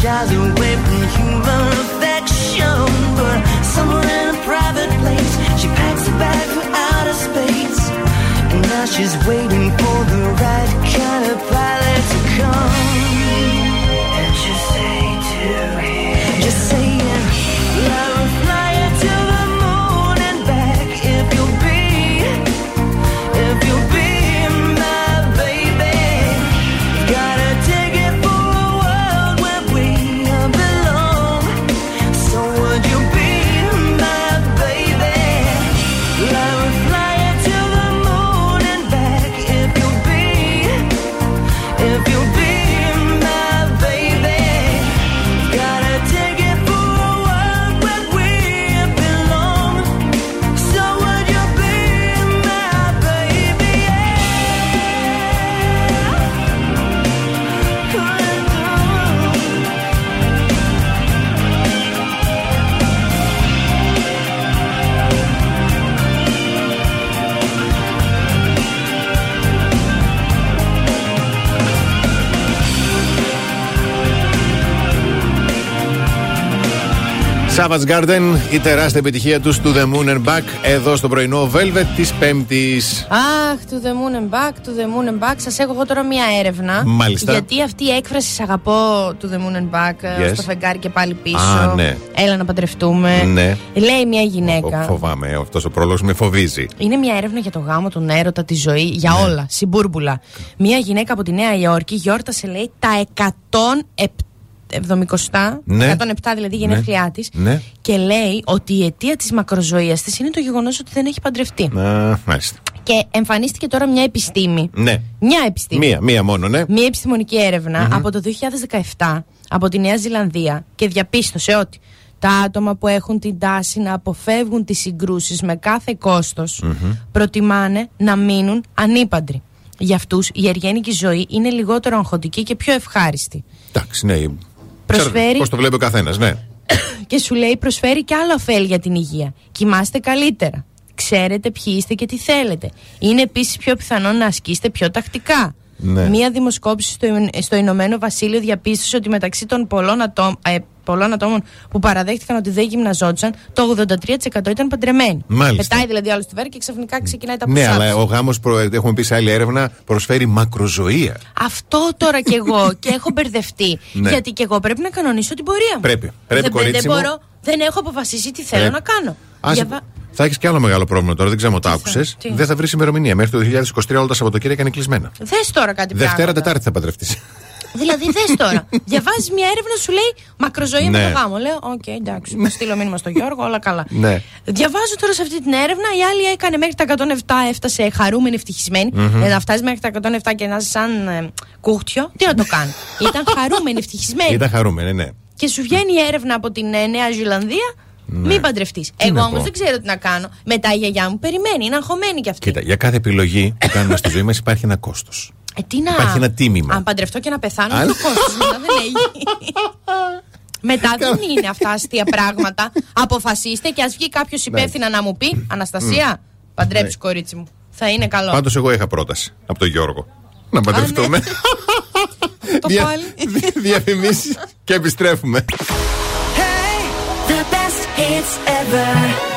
Shies away from human affection. But somewhere in a private place, she packs a bag for outer space. And now she's waiting Savage Garden, η τεράστια επιτυχία τους to the moon and back εδώ στο πρωινό Velvet της Πέμπτης. Αχ, to the moon and back, to the moon and back. Σας έχω εγώ τώρα μία έρευνα. Μάλιστα. Γιατί αυτή η έκφραση «Σ' αγαπώ to the moon and back ε, Yes. στο φεγγάρι και πάλι πίσω. Α, ναι. Έλα να παντρευτούμε. Ναι. Λέει μια γυναίκα. Φοβάμαι, αυτός ο πρόλογος με φοβίζει. Είναι μια έρευνα για το γάμο, τον έρωτα, τη ζωή, για Ναι. όλα. Συμπούρμπουλα. Μια γυναίκα από τη Νέα Υόρκη γιόρτασε, λέει, τα 170. Ναι. 107 δηλαδή γενέθλιά της. Ναι. Και λέει ότι η αιτία της μακροζωίας της είναι το γεγονός ότι δεν έχει παντρευτεί. Α, μάλιστα. Και εμφανίστηκε τώρα μια επιστήμη. Ναι. Μια επιστήμη. Μία, μία μόνο, ναι. Μια επιστημονική έρευνα από το 2017 από τη Νέα Ζηλανδία και διαπίστωσε ότι τα άτομα που έχουν την τάση να αποφεύγουν τις συγκρούσεις με κάθε κόστος προτιμάνε να μείνουν ανήπαντροι. Για αυτούς η εργένικη ζωή είναι λιγότερο αγχωτική και πιο ευχάριστη. Εντάξει, ναι. Προσφέρει- Πώς το βλέπει ο καθένας, ναι. Και σου λέει προσφέρει και άλλο ωφέλη για την υγεία. Κοιμάστε καλύτερα. Ξέρετε ποιοι είστε και τι θέλετε. Είναι επίσης πιο πιθανό να ασκήσετε πιο τακτικά. Ναι. Μία δημοσκόπηση στο, Ιν- στο Ηνωμένο Βασίλειο διαπίστωσε ότι μεταξύ των πολλών, ατόμ, ε, πολλών ατόμων που παραδέχτηκαν ότι δεν γυμναζόντουσαν, το 83% ήταν παντρεμένοι. Μάλιστα. Πετάει δηλαδή άλλος στη βέρα και ξαφνικά ξεκινάει τα Ναι, push-ups. αλλά ο γάμος, έχουμε πει σε άλλη έρευνα, προσφέρει μακροζωία. Αυτό τώρα κι εγώ και έχω μπερδευτεί. Ναι. Γιατί κι εγώ πρέπει να κανονίσω την πορεία μου. Πρέπει. Πρέπει, δεν, κορίτσι δεν μου. μπορώ, δεν έχω αποφασίσει τι θέλω Πρέπει. να κάνω. Άσε- Διαβα- Θα έχεις κι άλλο μεγάλο πρόβλημα τώρα, δεν ξέρω αν το άκουσες. τι; Δεν θα βρεις ημερομηνία. Μέχρι το 2023 όλα τα Σαββατοκύριακα είναι κλεισμένα. Δες τώρα κάτι Δευτέρα, πράγματα. Τετάρτη θα παντρευτείς. Δηλαδή, δες τώρα. Διαβάζεις μια έρευνα, σου λέει μακροζωή με Ναι. το γάμο. Λέω, οκ, εντάξει, θα στείλω μήνυμα στο Γιώργο, όλα καλά. Ναι. Διαβάζω τώρα σε αυτή την έρευνα, η άλλη έκανε μέχρι τα 107, έφτασε χαρούμενη, ευτυχισμένη. Ε, να φτάσεις μέχρι τα 107 και να είσαι σαν ε, κούχτιο, τι να το κάνει. Ήταν χαρούμενη, ευτυχισμένη. Ήταν χαρούμενη, ναι. Και σου βγαίνει η έρευνα από την ε, Νέα Ζηλανδία. Μην παντρευτείς. Εγώ να όμως πω. δεν ξέρω τι να κάνω. Μετά η γιαγιά μου περιμένει, είναι αγχωμένη κι αυτή. Κοίτα, για κάθε επιλογή που κάνουμε στη ζωή μας υπάρχει ένα κόστος. Ε, τι να... Υπάρχει ένα τίμημα. Αν παντρευτώ και να πεθάνω, Αλλά- το κόστος μετά δεν έχει. Μετά δεν είναι αυτά αστεία πράγματα. Αποφασίστε και ας βγει κάποιος υπεύθυνα να μου πει Αναστασία, παντρέψει κορίτσι μου. Θα είναι καλό. Πάντως, εγώ είχα πρόταση από τον Γιώργο. Να παντρευτούμε. Το Δια- πάλι. δι- Διαφημίσεις και επιστρέφουμε. The best hits ever.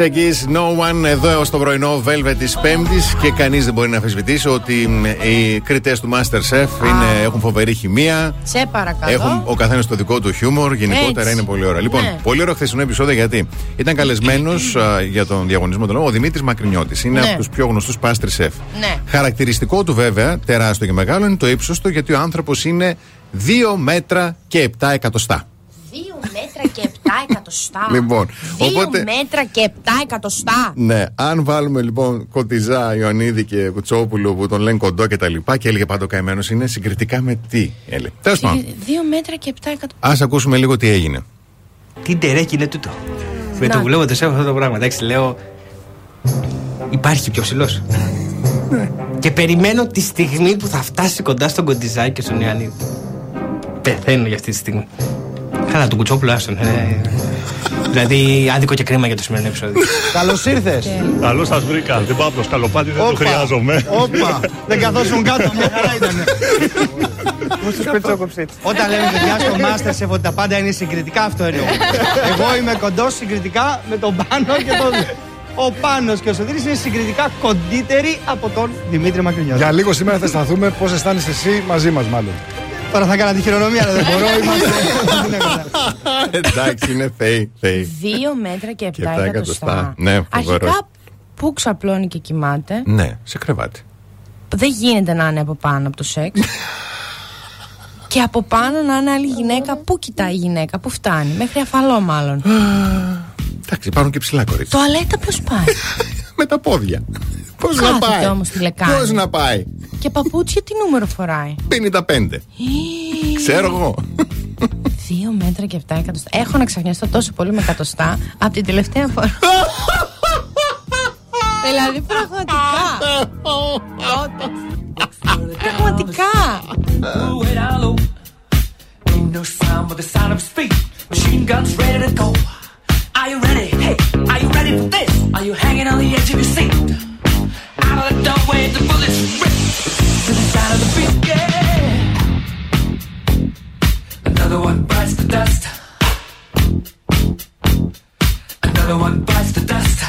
Αλήθεια εκεί, no one εδώ έω το πρωινό Velvet της Πέμπτης και κανείς δεν μπορεί να αμφισβητήσει ότι μ, οι κριτές του Masterchef είναι, έχουν φοβερή χημεία. Σε παρακαλώ. Έχουν ο καθένας το δικό του χιούμορ. Γενικότερα Έτσι. είναι πολύ ωραία. Λοιπόν, Ναι. πολύ ωραίο χθεσινό επεισόδιο γιατί ήταν καλεσμένος για τον διαγωνισμό του λόγου ο Δημήτρης Μακρινιώτης. Είναι Ναι. από τους πιο γνωστούς πάστρι σεφ. Ναι. Χαρακτηριστικό του βέβαια, τεράστιο και μεγάλο, είναι το ύψος του γιατί ο άνθρωπος είναι 2 μέτρα και 7 εκατοστά. Δύο μέτρα και 7 εκατοστά. Λοιπόν, Δύο οπότε- μέτρα και 7 εκατοστά. Ναι, αν βάλουμε λοιπόν Κωτιζά, Ιωαννίδη και Κουτσόπουλου που τον λένε κοντό και τα λοιπά και έλεγε πάντο καημένος είναι συγκριτικά με τι, έλεγε. Τέλος πάντων, Δύο μέτρα και 7 εκατοστά. ας ακούσουμε λίγο τι έγινε. Τι ντερέκι είναι τούτο. Με Να. το που βλέπω το σέφ αυτό το πράγμα. Εντάξει, λέω. Υπάρχει πιο ψηλός. και περιμένω τη στιγμή που θα φτάσει κοντά στον Κοντιζάκη και στον Ιωαννίδη. Πεθαίνω για αυτή τη στιγμή. Καλά, τον κουτσόπουλο άστον. Ε. δηλαδή, άδικο και κρίμα για το σημερινό επεισόδιο. Καλώς ήρθες. Καλώς σας βρήκα. Δεν πάω σκαλοπάτι, δεν το Όπα. χρειάζομαι. Όπα. Δεν καθόσουν κάτω, μια χαρά ήταν. Όταν λέμε παιδιά στο Masterchef ότι τα πάντα είναι συγκριτικά, αυτό εννοώ. Εγώ είμαι κοντός συγκριτικά με τον Πάνο και τον. Ο Πάνος και ο Σωτήρης είναι συγκριτικά κοντύτεροι από τον Δημήτρη Μακρινιώτη. Για λίγο σήμερα θα αισθανθούμε πώς αισθάνεσαι εσύ μαζί μας, μάλλον. Τώρα θα κάνω τη χειρονομία, αλλά δεν μπορώ. Είμαστε. Δεν έχω να- Εντάξει, είναι θεοί, θεοί. Δύο μέτρα και 7 Και επτά εκατοστά. εκατοστά. Ναι, φοβερός. Αρχικά, πού ξαπλώνει και κοιμάται; Ναι, σε κρεβάτι. Δεν γίνεται να είναι από πάνω από το σεξ. και από πάνω να είναι άλλη γυναίκα. Πού κοιτάει η γυναίκα, πού φτάνει. Μέχρι αφαλό μάλλον. Εντάξει, υπάρχουν και ψηλά κορίτσια. Τουαλέτα πώς πάει; Με τα πόδια. Πώς να Κάθεται πάει; όμως στη λεκάνη. Πώς να πάει; και παπούτσια τι νούμερο φοράει; 55. Ξέρω εγώ. Δύο μέτρα και 7 εκατοστά. Έχω να ξαφνιαστώ τόσο πολύ με εκατοστά από την τελευταία φορά. δηλαδή πραγματικά. Τότε. πραγματικά. Ain't no sound but the sound of speed. Machine guns ready to go. Are you ready? Hey, are you ready for this? Are you hanging on the edge of your seat? Out of the doorway, the bullets rip to the sound of the beat. Yeah. Another one bites the dust. Another one bites the dust.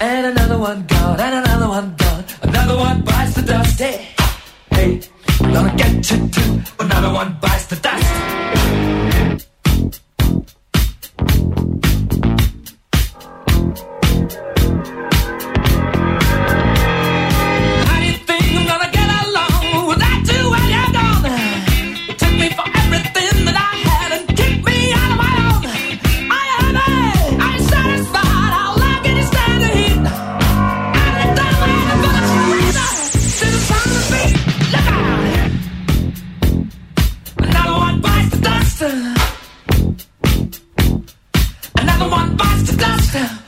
And another one gone, and another one gone. Another one bites the dust. Hey, hey, gonna get you too. Another one bites the dust. Stop.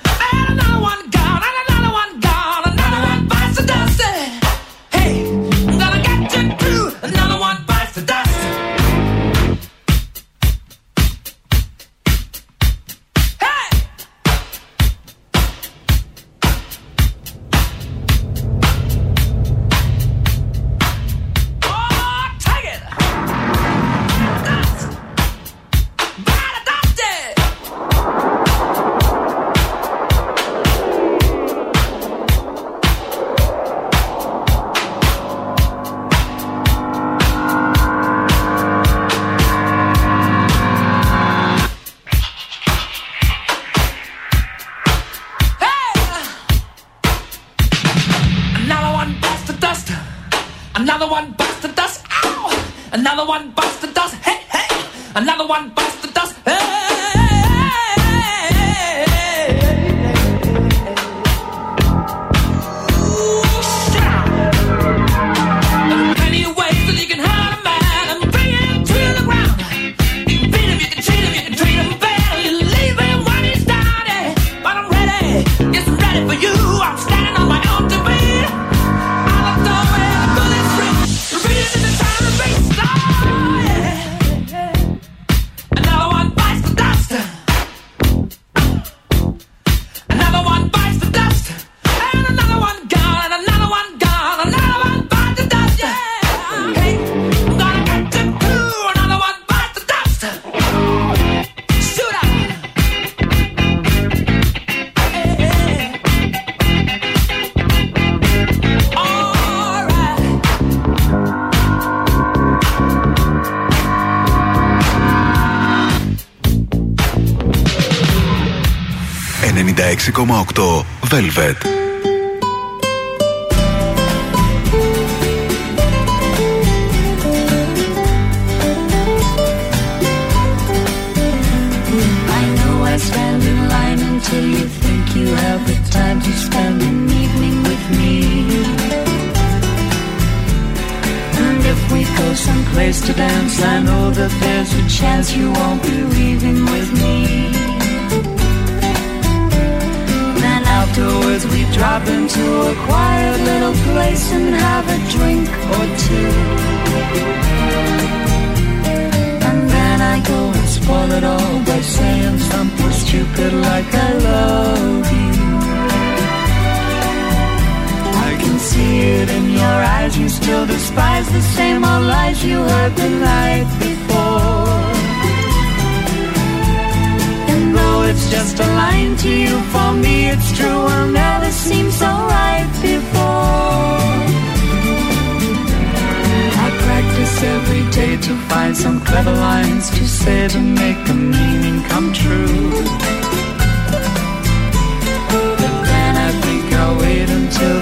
Velvet. Your you still despise the same old lies you heard the night before. And though it's just a line to you, for me it's true, will never seem so right before. I practice every day to find some clever lines to say to make the meaning come true. But then I think I'll wait until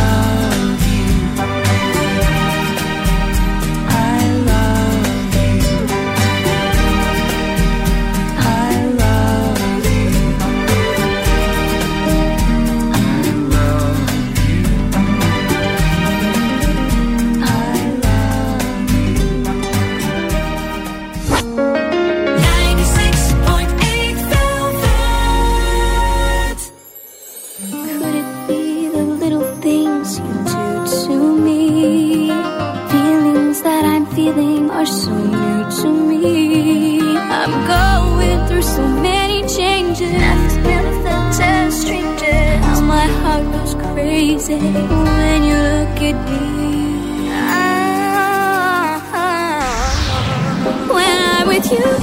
crazy when you look at me. Ah, When I'm with you,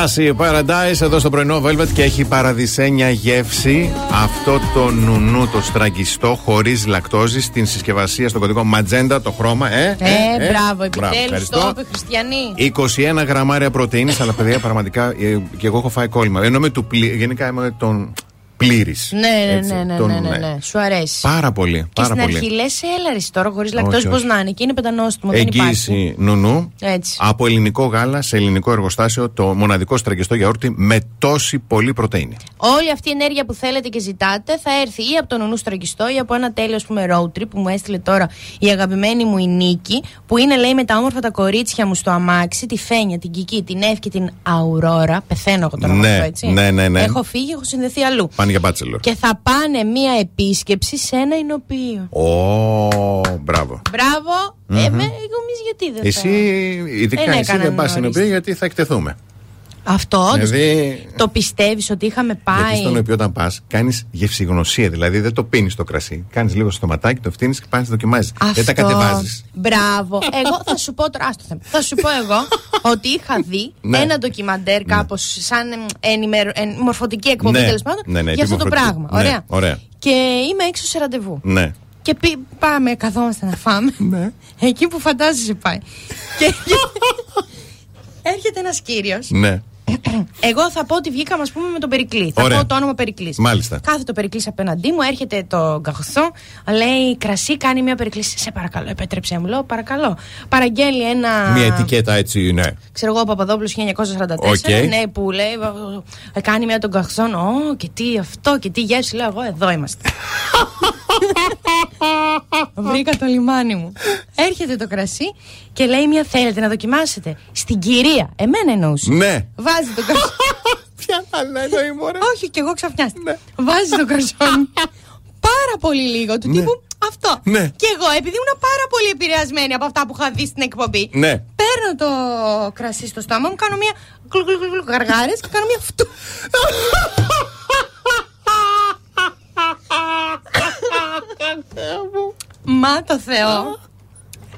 Κάση Paradise εδώ στο πρωινό Velvet και έχει παραδεισένια γεύση αυτό το νουνού το στραγγιστό χωρίς λακτόζης στην συσκευασία στο κωδικό Ματζέντα το χρώμα. Ε, Ε, μπράβο, επιτέλους ευχαριστώ. το είπε Χριστιανή. 21 γραμμάρια πρωτενη, αλλά παιδιά πραγματικά ε, και εγώ έχω φάει κόλλημα. Ενώ με του πλή, γενικά είμαι τον πλήρης. Ναι, ναι, ναι, ναι, ναι, ναι, ναι. Σου αρέσει. Πάρα πολύ. Και Πάρα στην πολύ. αρχή λες, έλα ρε εσύ τώρα χωρίς λακτόζη, Όχι, πώς όχι. να είναι. Και είναι πεντανόστιμο, δεν υπάρχει. Εγγύηση νουνού Έτσι. από ελληνικό γάλα σε ελληνικό εργοστάσιο το μοναδικό στραγγιστό γιαούρτι με τόση πολύ πρωτενη. Όλη αυτή η ενέργεια που θέλετε και ζητάτε θα έρθει ή από το νουνού στρογγιστό ή από ένα τέλειο ας πούμε road trip που μου έστειλε τώρα η αγαπημένη μου η Νίκη που είναι λέει με τα όμορφα τα κορίτσια μου στο αμάξι, τη Φένια, την Κική, την Εύη και την Αουρόρα. Πεθαίνω εγώ τώρα με Ναι, αυτό έτσι. ναι, ναι, ναι. Έχω φύγει, έχω συνδεθεί αλλού. Πάνε για μπάτσελορ. Και θα πάνε μία επίσκεψη σε ένα εινοποιείο. Ω, μπράβο. Μπράβο. Μμμ. Ε, με, εγώ εμείς γιατί δεν Εσύ, θα... ειδικά Δεν εσύ έκαναν δεν πα στην νωρίς. οποία γιατί θα εκτεθούμε. Αυτό όντως, Δηλαδή- το πιστεύεις ότι είχαμε Γιατί πάει... στον οποίο όταν πας, κάνεις γευσηγνωσία. Δηλαδή δεν το πίνεις το κρασί. Κάνεις λίγο στο ματάκι, το φτύνεις και πάνε να δοκιμάζει. Δεν τα κατεβάζεις. Μπράβο. Εγώ θα σου πω τώρα. Άστο θέμα. Θα σου πω εγώ ότι είχα δει Ναι. ένα ντοκιμαντέρ κάπως σαν εμ, ενημερω... εν- μορφωτική εκπομπή Ναι. τέλος πάντων Ναι, ναι, για αυτό το επιμορφωτική. πράγμα. Ναι, Ωραία. ωραία. Και είμαι έξω σε ραντεβού. Ναι. Και πι- πάμε, καθόμαστε να φάμε. Εκεί που φαντάζεσαι πάει. και έρχεται ένας κύριος. Ναι. Εγώ θα πω ότι βγήκαμε, ας πούμε, με τον Περικλή. Θα Ωραία. πω το όνομα Περικλής. Μάλιστα. Κάθεται ο Περικλής απέναντί μου, έρχεται το γκαρσόν, λέει κρασί, κάνει μια Περικλή. Σε παρακαλώ, επέτρεψέ μου. Λέω παρακαλώ. Παραγγέλει ένα. Μια ετικέτα έτσι, ναι. Ξέρω εγώ, Παπαδόπουλος 1944. Οκ. Ναι, που λέει. ε, Κάνει μια τον καχθόν. Ω, και τι αυτό, και τι γεύση. Λέω εγώ, εδώ είμαστε. Βρήκα το λιμάνι μου. Έρχεται το κρασί και λέει μια θέλετε να δοκιμάσετε. Στην κυρία. Εμένα εννοούσε. Ναι. Βάζει το καρσόνι. Ποια άλλα εννοεί, μωρέ. Όχι, και εγώ ξαφνιάστηκα. Βάζει το καρσόνι. πάρα πολύ λίγο. Του Ναι. τύπου αυτό. Ναι. Και εγώ, επειδή ήμουν πάρα πολύ επηρεασμένη από αυτά που είχα δει στην εκπομπή, Ναι. παίρνω το κρασί στο στόμα μου, κάνω μια γλου γλου γλου γαργάρες και κάνω μια φτου. Μα το Θεό.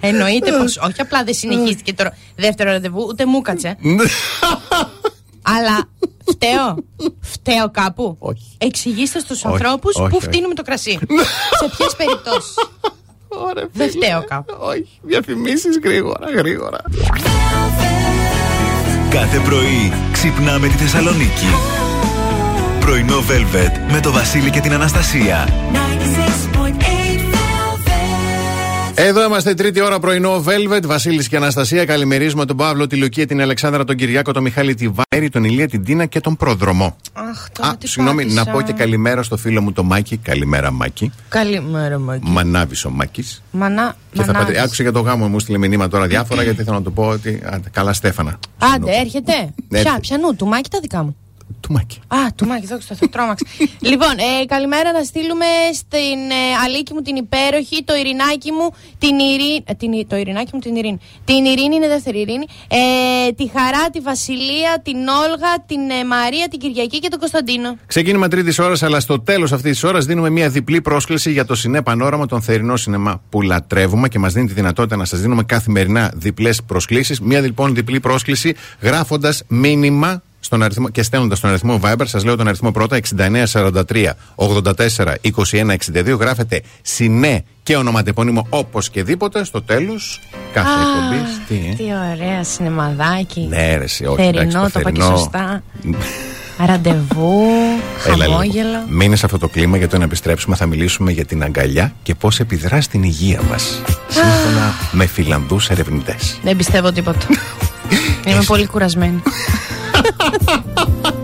Εννοείται πως όχι απλά δεν συνεχίστηκε το δεύτερο ραντεβού, ούτε μου κάτσε. Αλλά φταίω. Φταίω κάπου. Όχι. Εξηγήστε στους Όχι, ανθρώπους όχι, πού όχι. φτύνουμε το κρασί. Σε ποιες περιπτώσεις. Δεν φταίω κάπου. Όχι. Διαφημίσεις γρήγορα, γρήγορα. Κάθε πρωί ξυπνάμε τη Θεσσαλονίκη. Πρωινό Velvet με το Βασίλη και την Αναστασία. Εδώ είμαστε τρίτη ώρα πρωινό Velvet, Βασίλης και Αναστασία. Καλημερίζουμε τον Παύλο, τη Λουκία, την Αλεξάνδρα, τον Κυριάκο, τον Μιχάλη, τη Βάρη, τον Ηλία, την Τίνα και τον Προδρομό. Αχ, τώρα Α, τι συγγνώμη, πάτησα. να πω και καλημέρα στο φίλο μου το Μάκη. Καλημέρα, Μάκη. Καλημέρα, Μάκη. Μανάβης ο Μάκης. Μανά, Και θα μανάβης. πατρι... άκουσε για το γάμο μου, στείλε μηνύμα τώρα διάφορα γιατί θέλω να του πω ότι. άντε, καλά, Στέφανα. Άντε, έρχεται. Ποια, Έρχεται. πιανού, του Μάκη τα δικά μου. Του Μάκη. Α, του Μάκη, δόξα τω Θεώ, τρόμαξε. λοιπόν, ε, καλημέρα να στείλουμε στην ε, Αλίκη μου την υπέροχη, το Ειρηνάκι μου την Ειρήνη. Ε, την, το Ειρηνάκι μου την Ειρήνη. Την Ειρήνη είναι δεύτερη Ειρήνη. Ε, τη Χαρά, τη Βασιλεία, την Όλγα, την ε, Μαρία, την Κυριακή και τον Κωνσταντίνο. Ξεκίνημα τρίτης ώρας, αλλά στο τέλος αυτής της ώρας δίνουμε μια διπλή πρόσκληση για το Σινέ Πανόραμα, τον θερινό σινεμά που λατρεύουμε και μας δίνει τη δυνατότητα να σας δίνουμε καθημερινά διπλές προσκλήσεις. Μια λοιπόν διπλή πρόσκληση γράφοντας μήνυμα στον αριθμό, και στέλνοντας τον αριθμό Viber, σας λέω τον αριθμό πρώτα 6943 84 21 62. Γράφετε Σινέ και ονοματεπώνυμο όπως και δίποτε. Στο τέλος κάθε Α, εκπομπή. Τι, ε; τι ωραία σινεμαδάκι. Ναι, ρε, εσύ, όχι, εντάξει, Θερινό, το το είπα και θερινό. σωστά. Ραντεβού, Έλα λίγο. χαμόγελο. Μείνε σε αυτό το κλίμα γιατί όταν επιστρέψουμε θα μιλήσουμε για την αγκαλιά και πώς επιδρά στην υγεία μας. Σύμφωνα με Φιλανδούς ερευνητές. Δεν πιστεύω τίποτα. Είμαι πολύ κουρασμένη.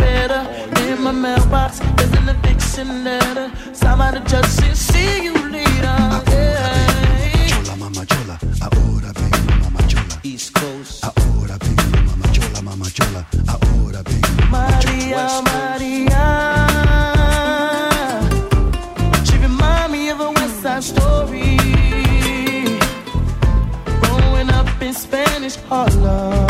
better. In my mailbox, there's an eviction letter. Somebody just said, see you later. Yeah. East Coast. Maria, Maria. She me of a West Side Story. Growing up in Spanish Harlem.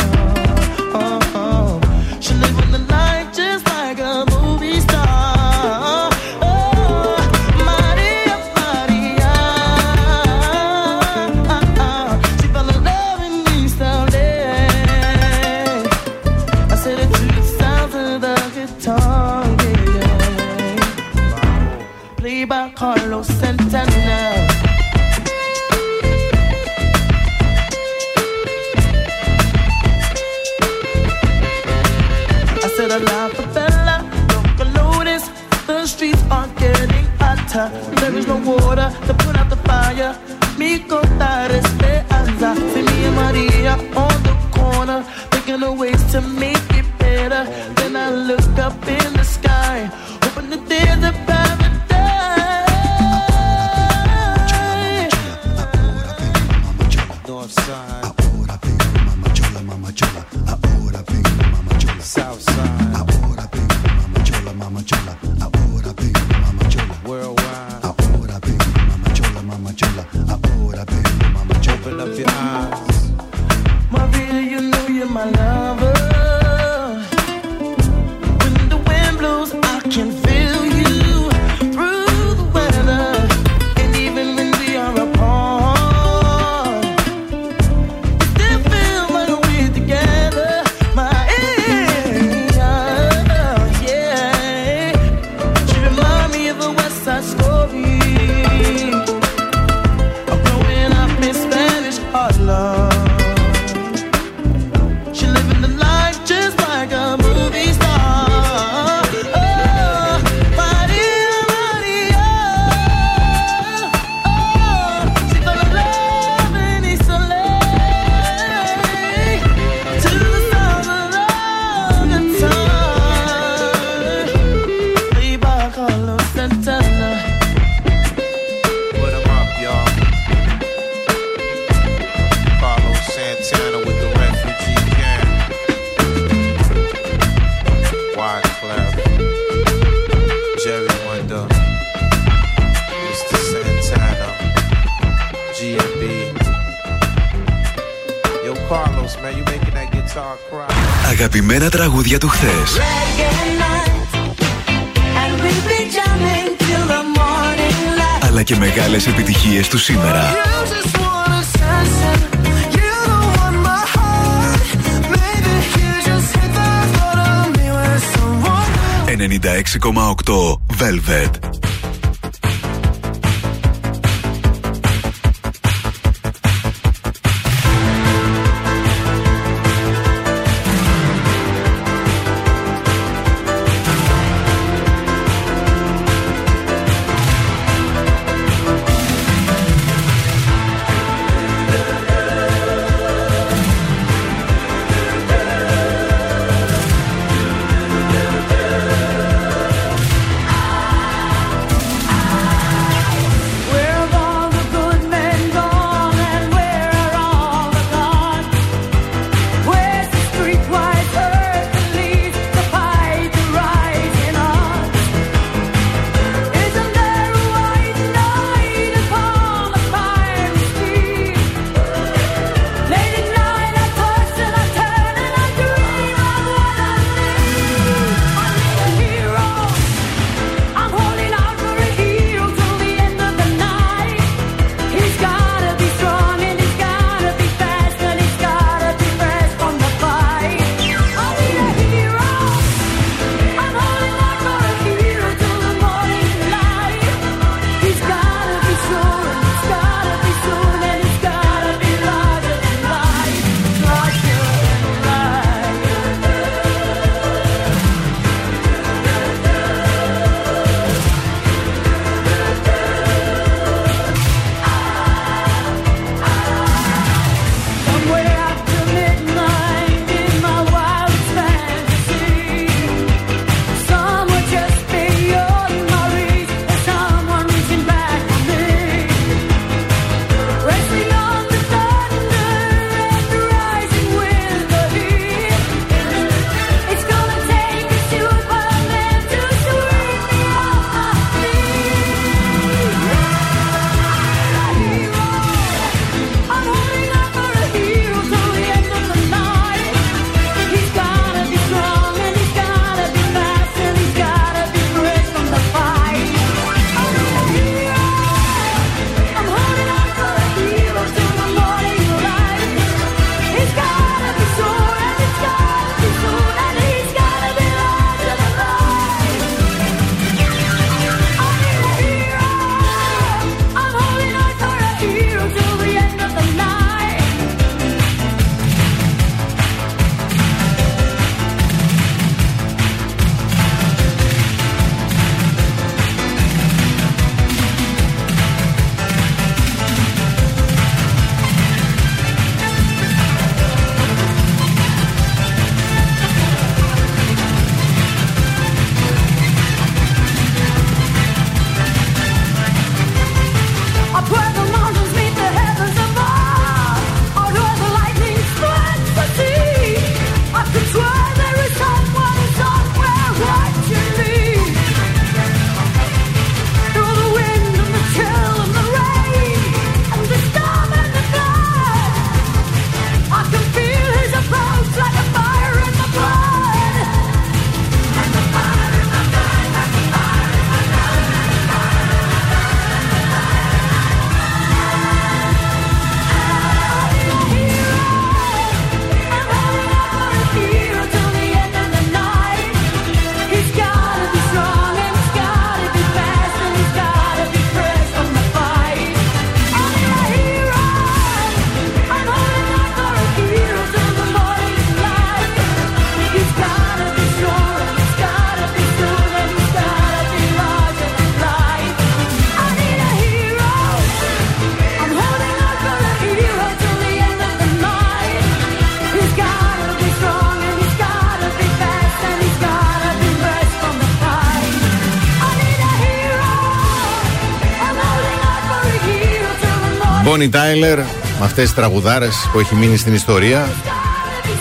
Μπόνι Τάιλερ, με αυτές τις τραγουδάρες που έχει μείνει στην ιστορία.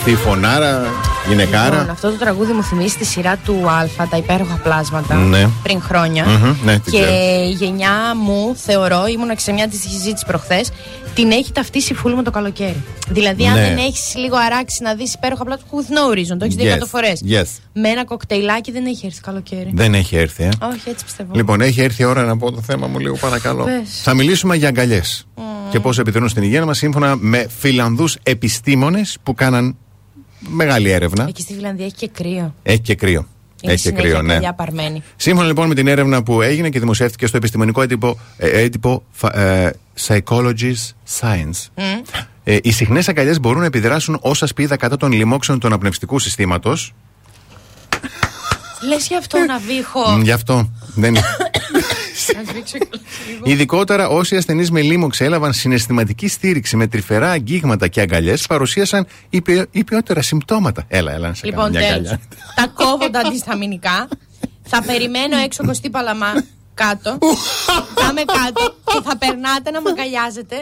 Τη φωνάρα, γυναικάρα. Λοιπόν, αυτό το τραγούδι μου θυμίζει τη σειρά του Α, τα υπέροχα πλάσματα. Ναι. Πριν χρόνια. Μμμ, ναι, την και ξέρω. η γενιά μου, θεωρώ, ήμουνα και σε μια τη συζήτηση προχθές, την έχει ταυτίσει φουλ με το καλοκαίρι. Δηλαδή, αν Ναι. δεν έχεις λίγο αράξει να δεις υπέροχα πλάσματα, with no reason, το έχεις δει Yes, εκατό φορές. yes. Με ένα κοκτέιλάκι δεν έχει έρθει καλοκαίρι. Δεν έχει έρθει, ε. Όχι, έτσι πιστεύω. Λοιπόν, έχει έρθει η ώρα να πω το θέμα μου λίγο παρακαλώ. Πες. Θα μιλήσουμε για αγκαλιές. Και πώς επιδρούν στην υγεία μας σύμφωνα με Φιλανδούς επιστήμονες που κάναν μεγάλη έρευνα. Εκεί στη Φιλανδία έχει και κρύο. Έχει και κρύο. Είναι έχει και συνέχεια κρύο, ναι. αγκαλιά παρμένη. Σύμφωνα λοιπόν με την έρευνα που έγινε και δημοσιεύτηκε στο επιστημονικό έντυπο, ε, έντυπο φα- ε, Psychologist Science, Μμ. ε, οι συχνές αγκαλιές μπορούν να επιδράσουν ω ασπίδα κατά των λοιμόξεων του αναπνευστικού συστήματος. Λες γι' αυτό να βήχω. Γι' αυτό δεν Ειδικότερα όσοι ασθενείς με λίμωξη έλαβαν συναισθηματική στήριξη με τρυφερά αγγίγματα και αγκαλιές, παρουσίασαν υπε, υπεότερα συμπτώματα. Έλα, έλα, να σε κάνω Λοιπόν, μια τέλος. αγκαλιά. Τα κόβω τα αντισταμινικά. Θα περιμένω έξω κοστή παλαμά κάτω. θα είμαι κάτω και θα περνάτε να με αγκαλιάζετε.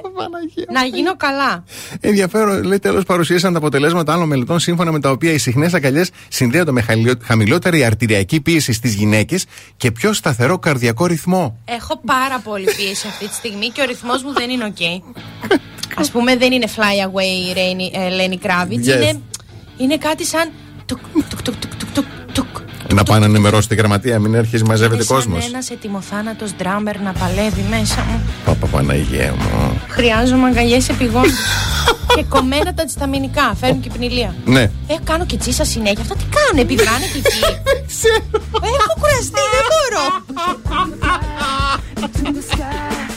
να γίνω καλά. Ενδιαφέρον, λέει τέλος, παρουσίασαν τα αποτελέσματα άλλων μελετών σύμφωνα με τα οποία οι συχνές αγκαλιές συνδέονται με χαλιο- χαμηλότερη αρτηριακή πίεση στις γυναίκες και πιο σταθερό καρδιακό ρυθμό. Έχω πάρα πολύ πίεση αυτή τη στιγμή και ο ρυθμός μου δεν είναι οκ. Ας πούμε, δεν είναι fly away, Rainy- ε, Lenny Kravitz. Yes. Είναι, είναι κάτι σαν. τουκ, τουκ, τουκ, Να πάνε να ενημερώσει τη γραμματεία, μην αρχίσει μαζεύεται Είναι σαν κόσμος. ένας ετοιμοθάνατος ντράμερ να παλεύει μέσα μου. Παπα Παναγία μου. Χρειάζομαι αγκαλιές επειγόντως. και κομμένα τα αντισταμινικά. Φέρνουν και υπνηλία. Ναι. Ε, κάνω και τσίσα συνέχεια. Αυτά τι κάνουν, επιδράνε και εκεί. Έχω κουραστεί, δεν μπορώ.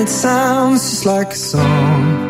it sounds just like a song.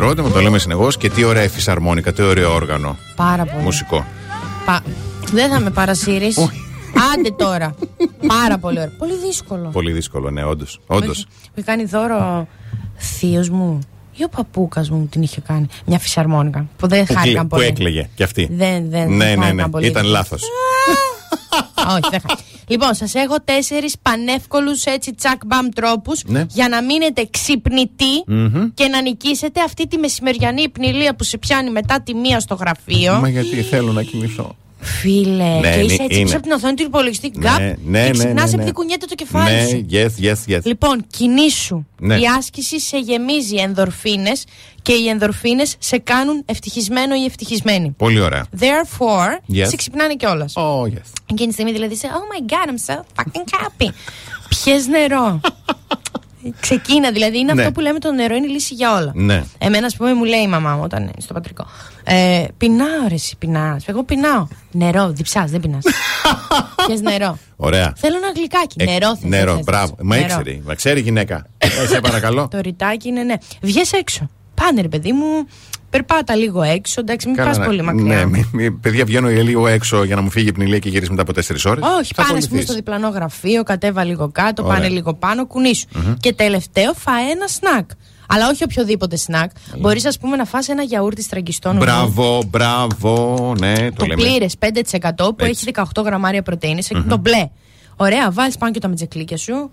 Συγκρότημα, το λέμε συνεχώς και τι ωραία φυσαρμόνικα, τι ωραίο όργανο. Πάρα πολύ. Μουσικό. Πα... Δεν θα με παρασύρεις. Άντε τώρα. Πάρα πολύ ωραίο. Πολύ δύσκολο. Πολύ δύσκολο, ναι, όντως. Όντως. Μου είχε κάνει δώρο θείος μου ή ο παππούκας μου την είχε κάνει. Μια φυσαρμόνικα. Που δεν Που, κλε- χάρηκαν που πολύ. έκλαιγε κι αυτή. Δεν, δεν, ναι, δεν ναι, χάρηκαν ναι. πολύ. Ήταν λάθος. Όχι, δεν χάρηκα. Λοιπόν, σας έχω τέσσερις πανεύκολους έτσι τσακ μπαμ τρόπους Ναι. για να μείνετε ξυπνητοί και να νικήσετε αυτή τη μεσημεριανή υπνηλία που σε πιάνει μετά τη μία στο γραφείο. Μα γιατί θέλω να κοιμηθώ. Φίλε, Ναι, και είσαι είναι- έτσι είναι. πίσω από την οθόνη του υπολογιστή. Γκάπ, Ναι, ναι, και ναι, ξυπνάς ναι, ναι. επειδή κουνιέται το κεφάλι Ναι, σου. yes, yes, yes. Λοιπόν, κινήσου. Ναι. Η άσκηση σε γεμίζει ενδορφίνες και οι ενδορφίνες σε κάνουν ευτυχισμένο ή ευτυχισμένη. Πολύ ωραία. Therefore, Yes. σε ξυπνάνε κιόλας. Oh, yes. Εκείνη τη στιγμή δηλαδή είσαι, Oh my god, I'm so fucking happy. Πιες νερό. Ξεκίνα, δηλαδή είναι Ναι. αυτό που λέμε το νερό είναι η λύση για όλα. Ναι. Εμένα, ας πούμε, μου λέει η μαμά μου όταν είναι στο πατρικό. Ε, πεινάω, ρε, εσύ πεινά. Εγώ πεινάω. Νερό, διψάς, δεν πεινάς. Πιες νερό. Ωραία. Θέλω ένα γλυκάκι. Ε, νερό θες, Νερό, δεν θες. μπράβο. Μα Νερό. ήξερε. Μα ξέρει η γυναίκα. Ε, σε παρακαλώ. Το ρητάκι είναι ναι. Βγες έξω. Πάνε, ρε παιδί μου. Περπάτα λίγο έξω. Εντάξει, μην Καλά, πας ναι. πολύ μακριά. Ναι, μη- μη- παιδιά, βγαίνω λίγο έξω για να μου φύγει η πνηλία και γυρίσει μετά από 4 ώρες. Όχι, πάνε ας πούμε, στο διπλανό γραφείο, κατέβα λίγο κάτω, Ωραία. πάνε λίγο πάνω, κουνήσου. Μμμ. Και τελευταίο, φάε ένα σνακ. Αλλά όχι οποιοδήποτε σνακ. Μπορείς, ας πούμε, να φας ένα γιαούρτι στραγγιστό νου. Μπράβο, μπράβο. Ναι, το, Το λέμε. πλήρες 5% που Έτσι. έχει 18 γραμμάρια πρωτενη Μμμ. το μπλε. Ωραία, βάλεις πάνω και τα μετζεκλίκια σου.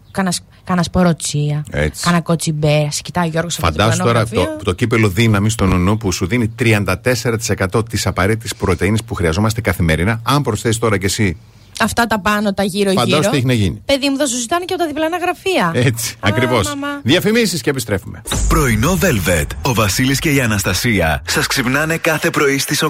Κάνας σπορότσια. Έτσι. Κάνα κοτσιμπέ. Σε κοιτάει ο Γιώργος από το Φαντάσου διπλανό τώρα γραφείο. το, το κύπελο δύναμης στο νονό που σου δίνει 34% της απαραίτητης πρωτενη που χρειαζόμαστε καθημερινά. Αν προσθέσεις τώρα κι εσύ. Αυτά τα πάνω, τα γύρω-γύρω. Φαντάσου τι έχει να γίνει. Παιδί μου, θα σου ζητάνε και από τα διπλανά γραφεία. Έτσι, ακριβώς. μαμά. Διαφημίσεις και επιστρέφουμε. Πρωινό Velvet. Ο Βασίλης και η Αναστασία σας ξυπνάνε κάθε πρωί στις 8.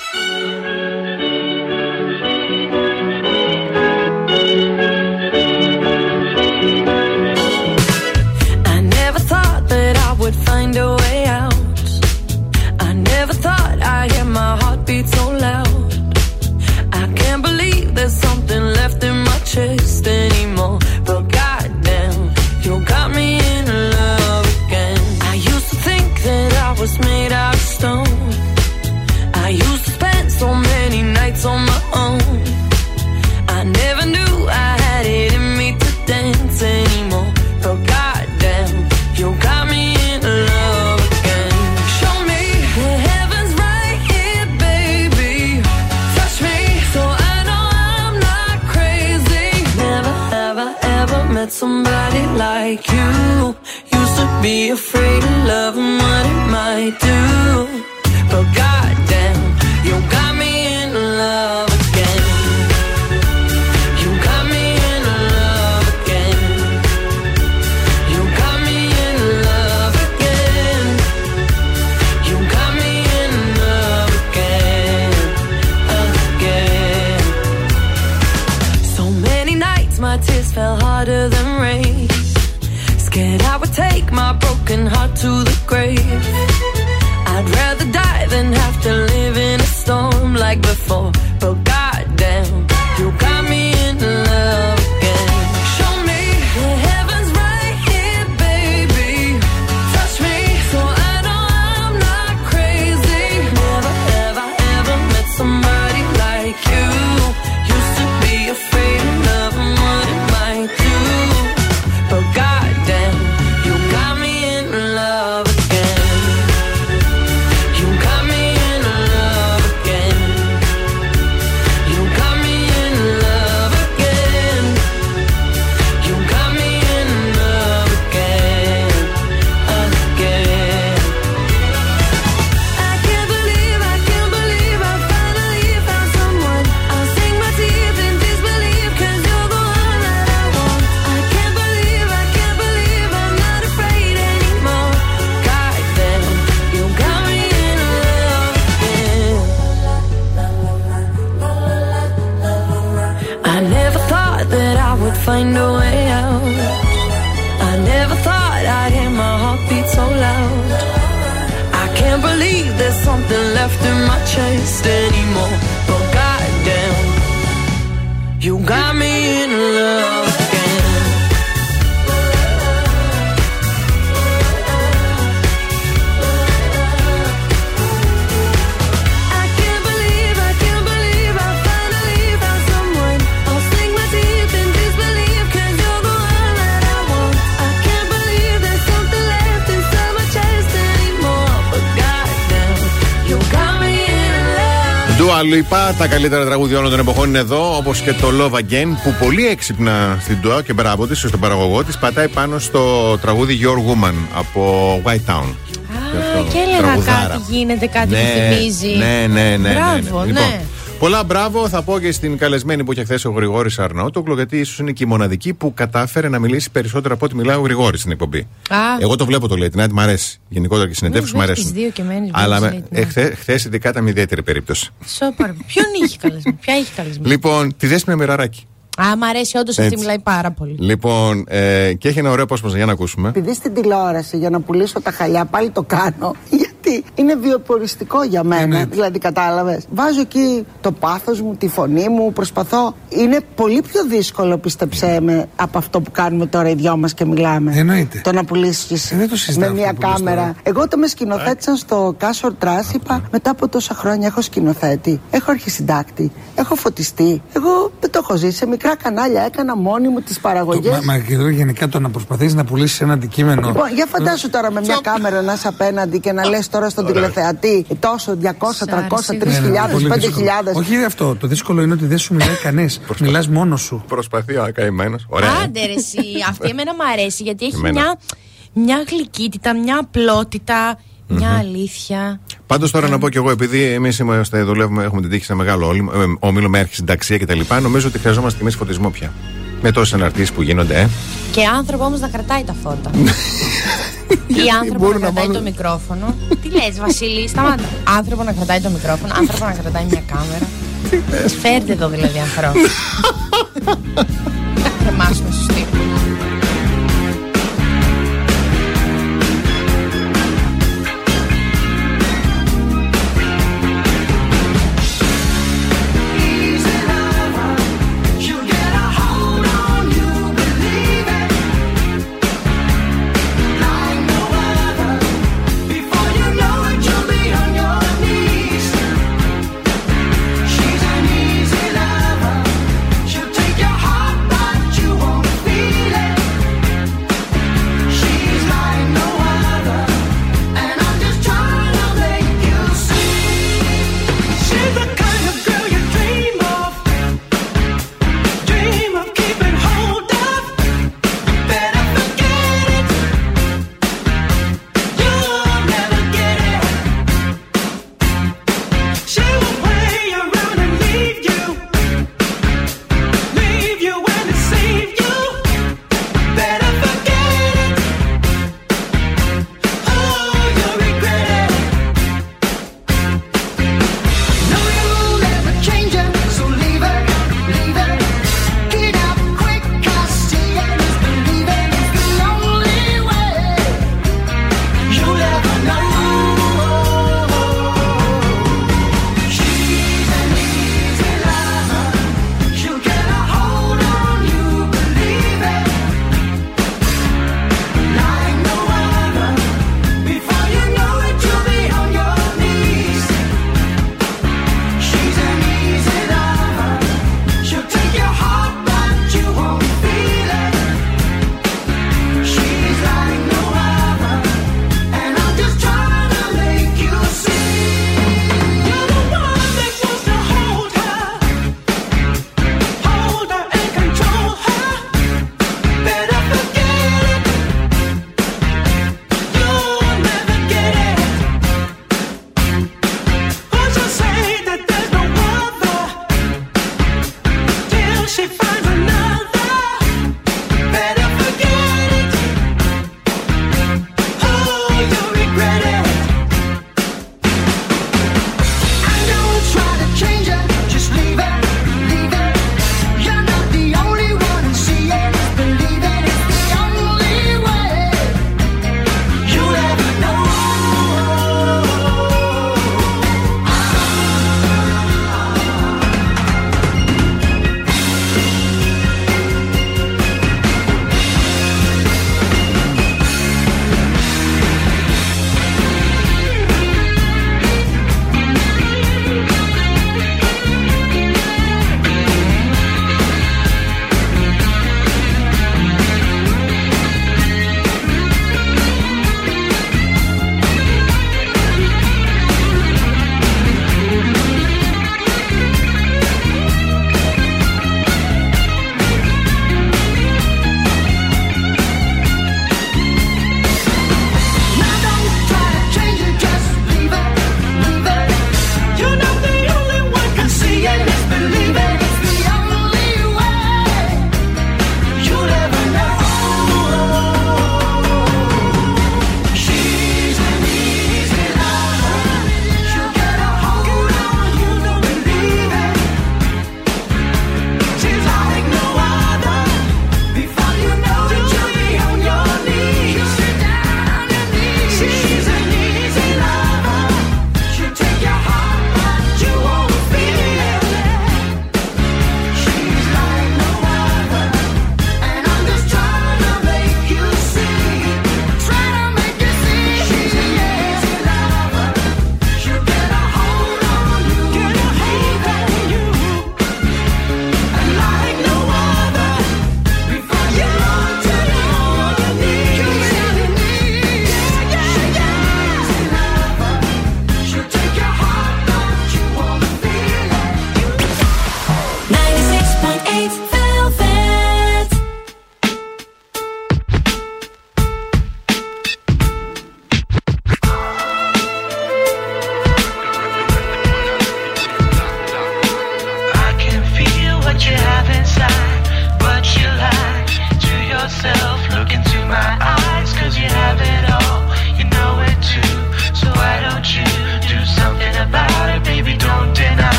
Love. Dua Lipa, τα καλύτερα τραγούδια όλων των εποχών είναι εδώ, όπως και το Love Again, που πολύ έξυπνα στην Dua και μπράβο της, στον παραγωγό της, πατάει πάνω στο τραγούδι Your Woman από White Town. Α, και έλεγα τραγουδάρα. κάτι γίνεται, κάτι μου θυμίζει. Ναι, ναι, ναι. Μπράβο, ναι, ναι. ναι. Λοιπόν, πολλά μπράβο θα πω και στην καλεσμένη που είχε χθες ο Γρηγόρης Αρναούτοκλου, γιατί ίσως είναι και η μοναδική που κατάφερε να μιλήσει περισσότερο από ό,τι μιλάει ο Γρηγόρης στην εκπομπή. Α, Εγώ το βλέπω το λέει, την Άντι μ' αρέσει. Γενικότερα και οι συνεντεύξεις μου Ναι, βλέπεις αρέσουν. τις δύο και μένεις Αλλά βλέπεις, με, λέει, την ε, χθε, χθες ειδικά ήταν μια ιδιαίτερη περίπτωση. Σοπαρ. Ποιον είχε καλεσμένο, ποια είχε καλεσμένο; Λοιπόν, τη Δέσποινα Μοιραράκη. Α, μ' αρέσει, όντως αυτή Έτσι. μιλάει πάρα πολύ. Λοιπόν, ε, και έχει ένα ωραίο απόσπασμα για να ακούσουμε. Επειδή στην τηλεόραση για να πουλήσω τα χαλιά πάλι το κάνω. Γιατί είναι βιοποριστικό για μένα. Δηλαδή, κατάλαβες. Βάζω εκεί το πάθος μου, τη φωνή μου, προσπαθώ. Είναι πολύ πιο δύσκολο, πίστεψέ με, από αυτό που κάνουμε τώρα οι δυο μας και μιλάμε. Εννοείται. Το να πουλήσεις με μια κάμερα. Εγώ όταν με σκηνοθέτησαν στο Κάσορ Τρας είπα μετά από τόσα χρόνια έχω σκηνοθέτη, έχω αρχισυντάκτη, έχω φωτιστή. Εγώ δεν το έχω ζήσει. Σε μικρά κανάλια έκανα μόνη μου τις παραγωγές. Μα, μα και εδώ γενικά το να προσπαθείς να πουλήσεις ένα αντικείμενο. Λοιπόν, για φαντάσου τώρα με μια κάμερα να είσαι απέναντι και να λες τώρα στον τηλεθεατή τόσο 200, 300, 3.000, 5.000. Όχι αυτό. Το δύσκολο είναι ότι δεν σου μιλάει κανείς. Μιλάς μόνος σου. Προσπαθεί ο καημένο. Ωραία. Άντε ρε εσύ, αυτή εμένα μου αρέσει γιατί έχει Εμένα. μια, μια γλυκύτητα, μια απλότητα. Μια αλήθεια. Πάντως τώρα να πω κι εγώ, επειδή εμείς είμαστε, δουλεύουμε, έχουμε την τύχη σε μεγάλο όλη- ε, όμιλο με έρχη συνταξία κτλ. Νομίζω ότι χρειαζόμαστε κι εμείς φωτισμό πια. Με τόσες αναρτήσεις που γίνονται, ε. Και άνθρωπο όμως να κρατάει τα φώτα. Ή άνθρωπο να κρατάει το μικρόφωνο. Τι λες Βασίλη, σταμάτα. Άνθρωπο να κρατάει το μικρόφωνο, άνθρωπο να κρατάει μια κάμερα. Φέρτε εδώ δηλαδή ανθρώπου. Να κρεμάσουμε στους τοίχους.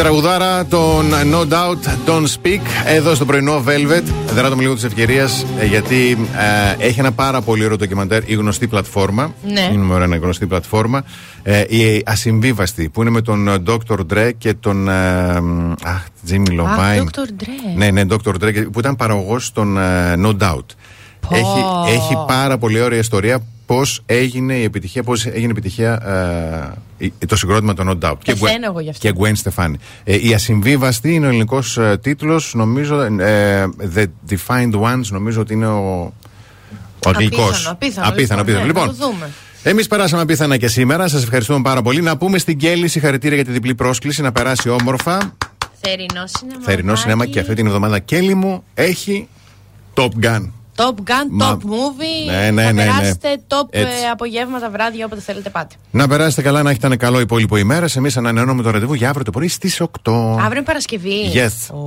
Τραγουδάρα των No Doubt Don't Speak εδώ στο πρωινό Velvet. Δράτω με λίγο τη ευκαιρία γιατί ε, έχει ένα πάρα πολύ ωραίο ντοκιμαντέρ η γνωστή πλατφόρμα. Ναι. Είναι με ωραία γνωστή πλατφόρμα. Ε, η Ασυμβίβαστη που είναι με τον ε, Dr. Dre και τον. Ε, αχ, Jimmy Αχ, Lopine. Dr. Dre. Ναι, ναι, Dr. Dre και- που ήταν παραγωγός των ε, No Doubt. Έχει, έχει πάρα πολύ ωραία ιστορία πώς έγινε η επιτυχία, πώς έγινε η επιτυχία ε, η- το συγκρότημα των No Doubt. Και Πεθαίνω Gwen- εγώ γι' αυτό. Και Gwen Stefani. Ε, η Ασυμβίβαστη είναι ο ελληνικός ε, τίτλος. Νομίζω. Ε, The Defined Ones, νομίζω ότι είναι ο. Ο αγγλικό. Απίθανο, απίθανο, Απίθανο, λοιπόν, απίθανο. ναι, Λοιπόν, να το δούμε. Εμείς περάσαμε απίθανα και σήμερα. Σας ευχαριστούμε πάρα πολύ. Να πούμε στην Κέλλη συγχαρητήρια για τη διπλή πρόσκληση να περάσει όμορφα. Θερινό σινεμά. Θερινό σινέμα και αυτή την εβδομάδα Κέλλη μου έχει Top Gun. Top Gun, Μα- top movie. Ναι, ναι, να ναι, ναι. περάσετε top ε, Έτσι. απογεύματα, βράδια, όποτε θέλετε πάτε. Να περάσετε καλά, να έχετε ένα καλό υπόλοιπο ημέρα. Εμείς ανανεώνουμε το ραντεβού για αύριο το πρωί στις 8. Αύριο είναι Παρασκευή. Yes. Ω,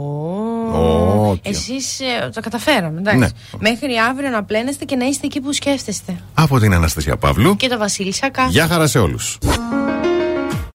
Ω, τι- Εσείς ε, το καταφέραμε, εντάξει. Ναι. Μέχρι αύριο να πλένεστε και να είστε εκεί που σκέφτεστε. Από την Αναστασία Παύλου. Και το Βασίλη Σακά. Γεια χαρά σε όλους.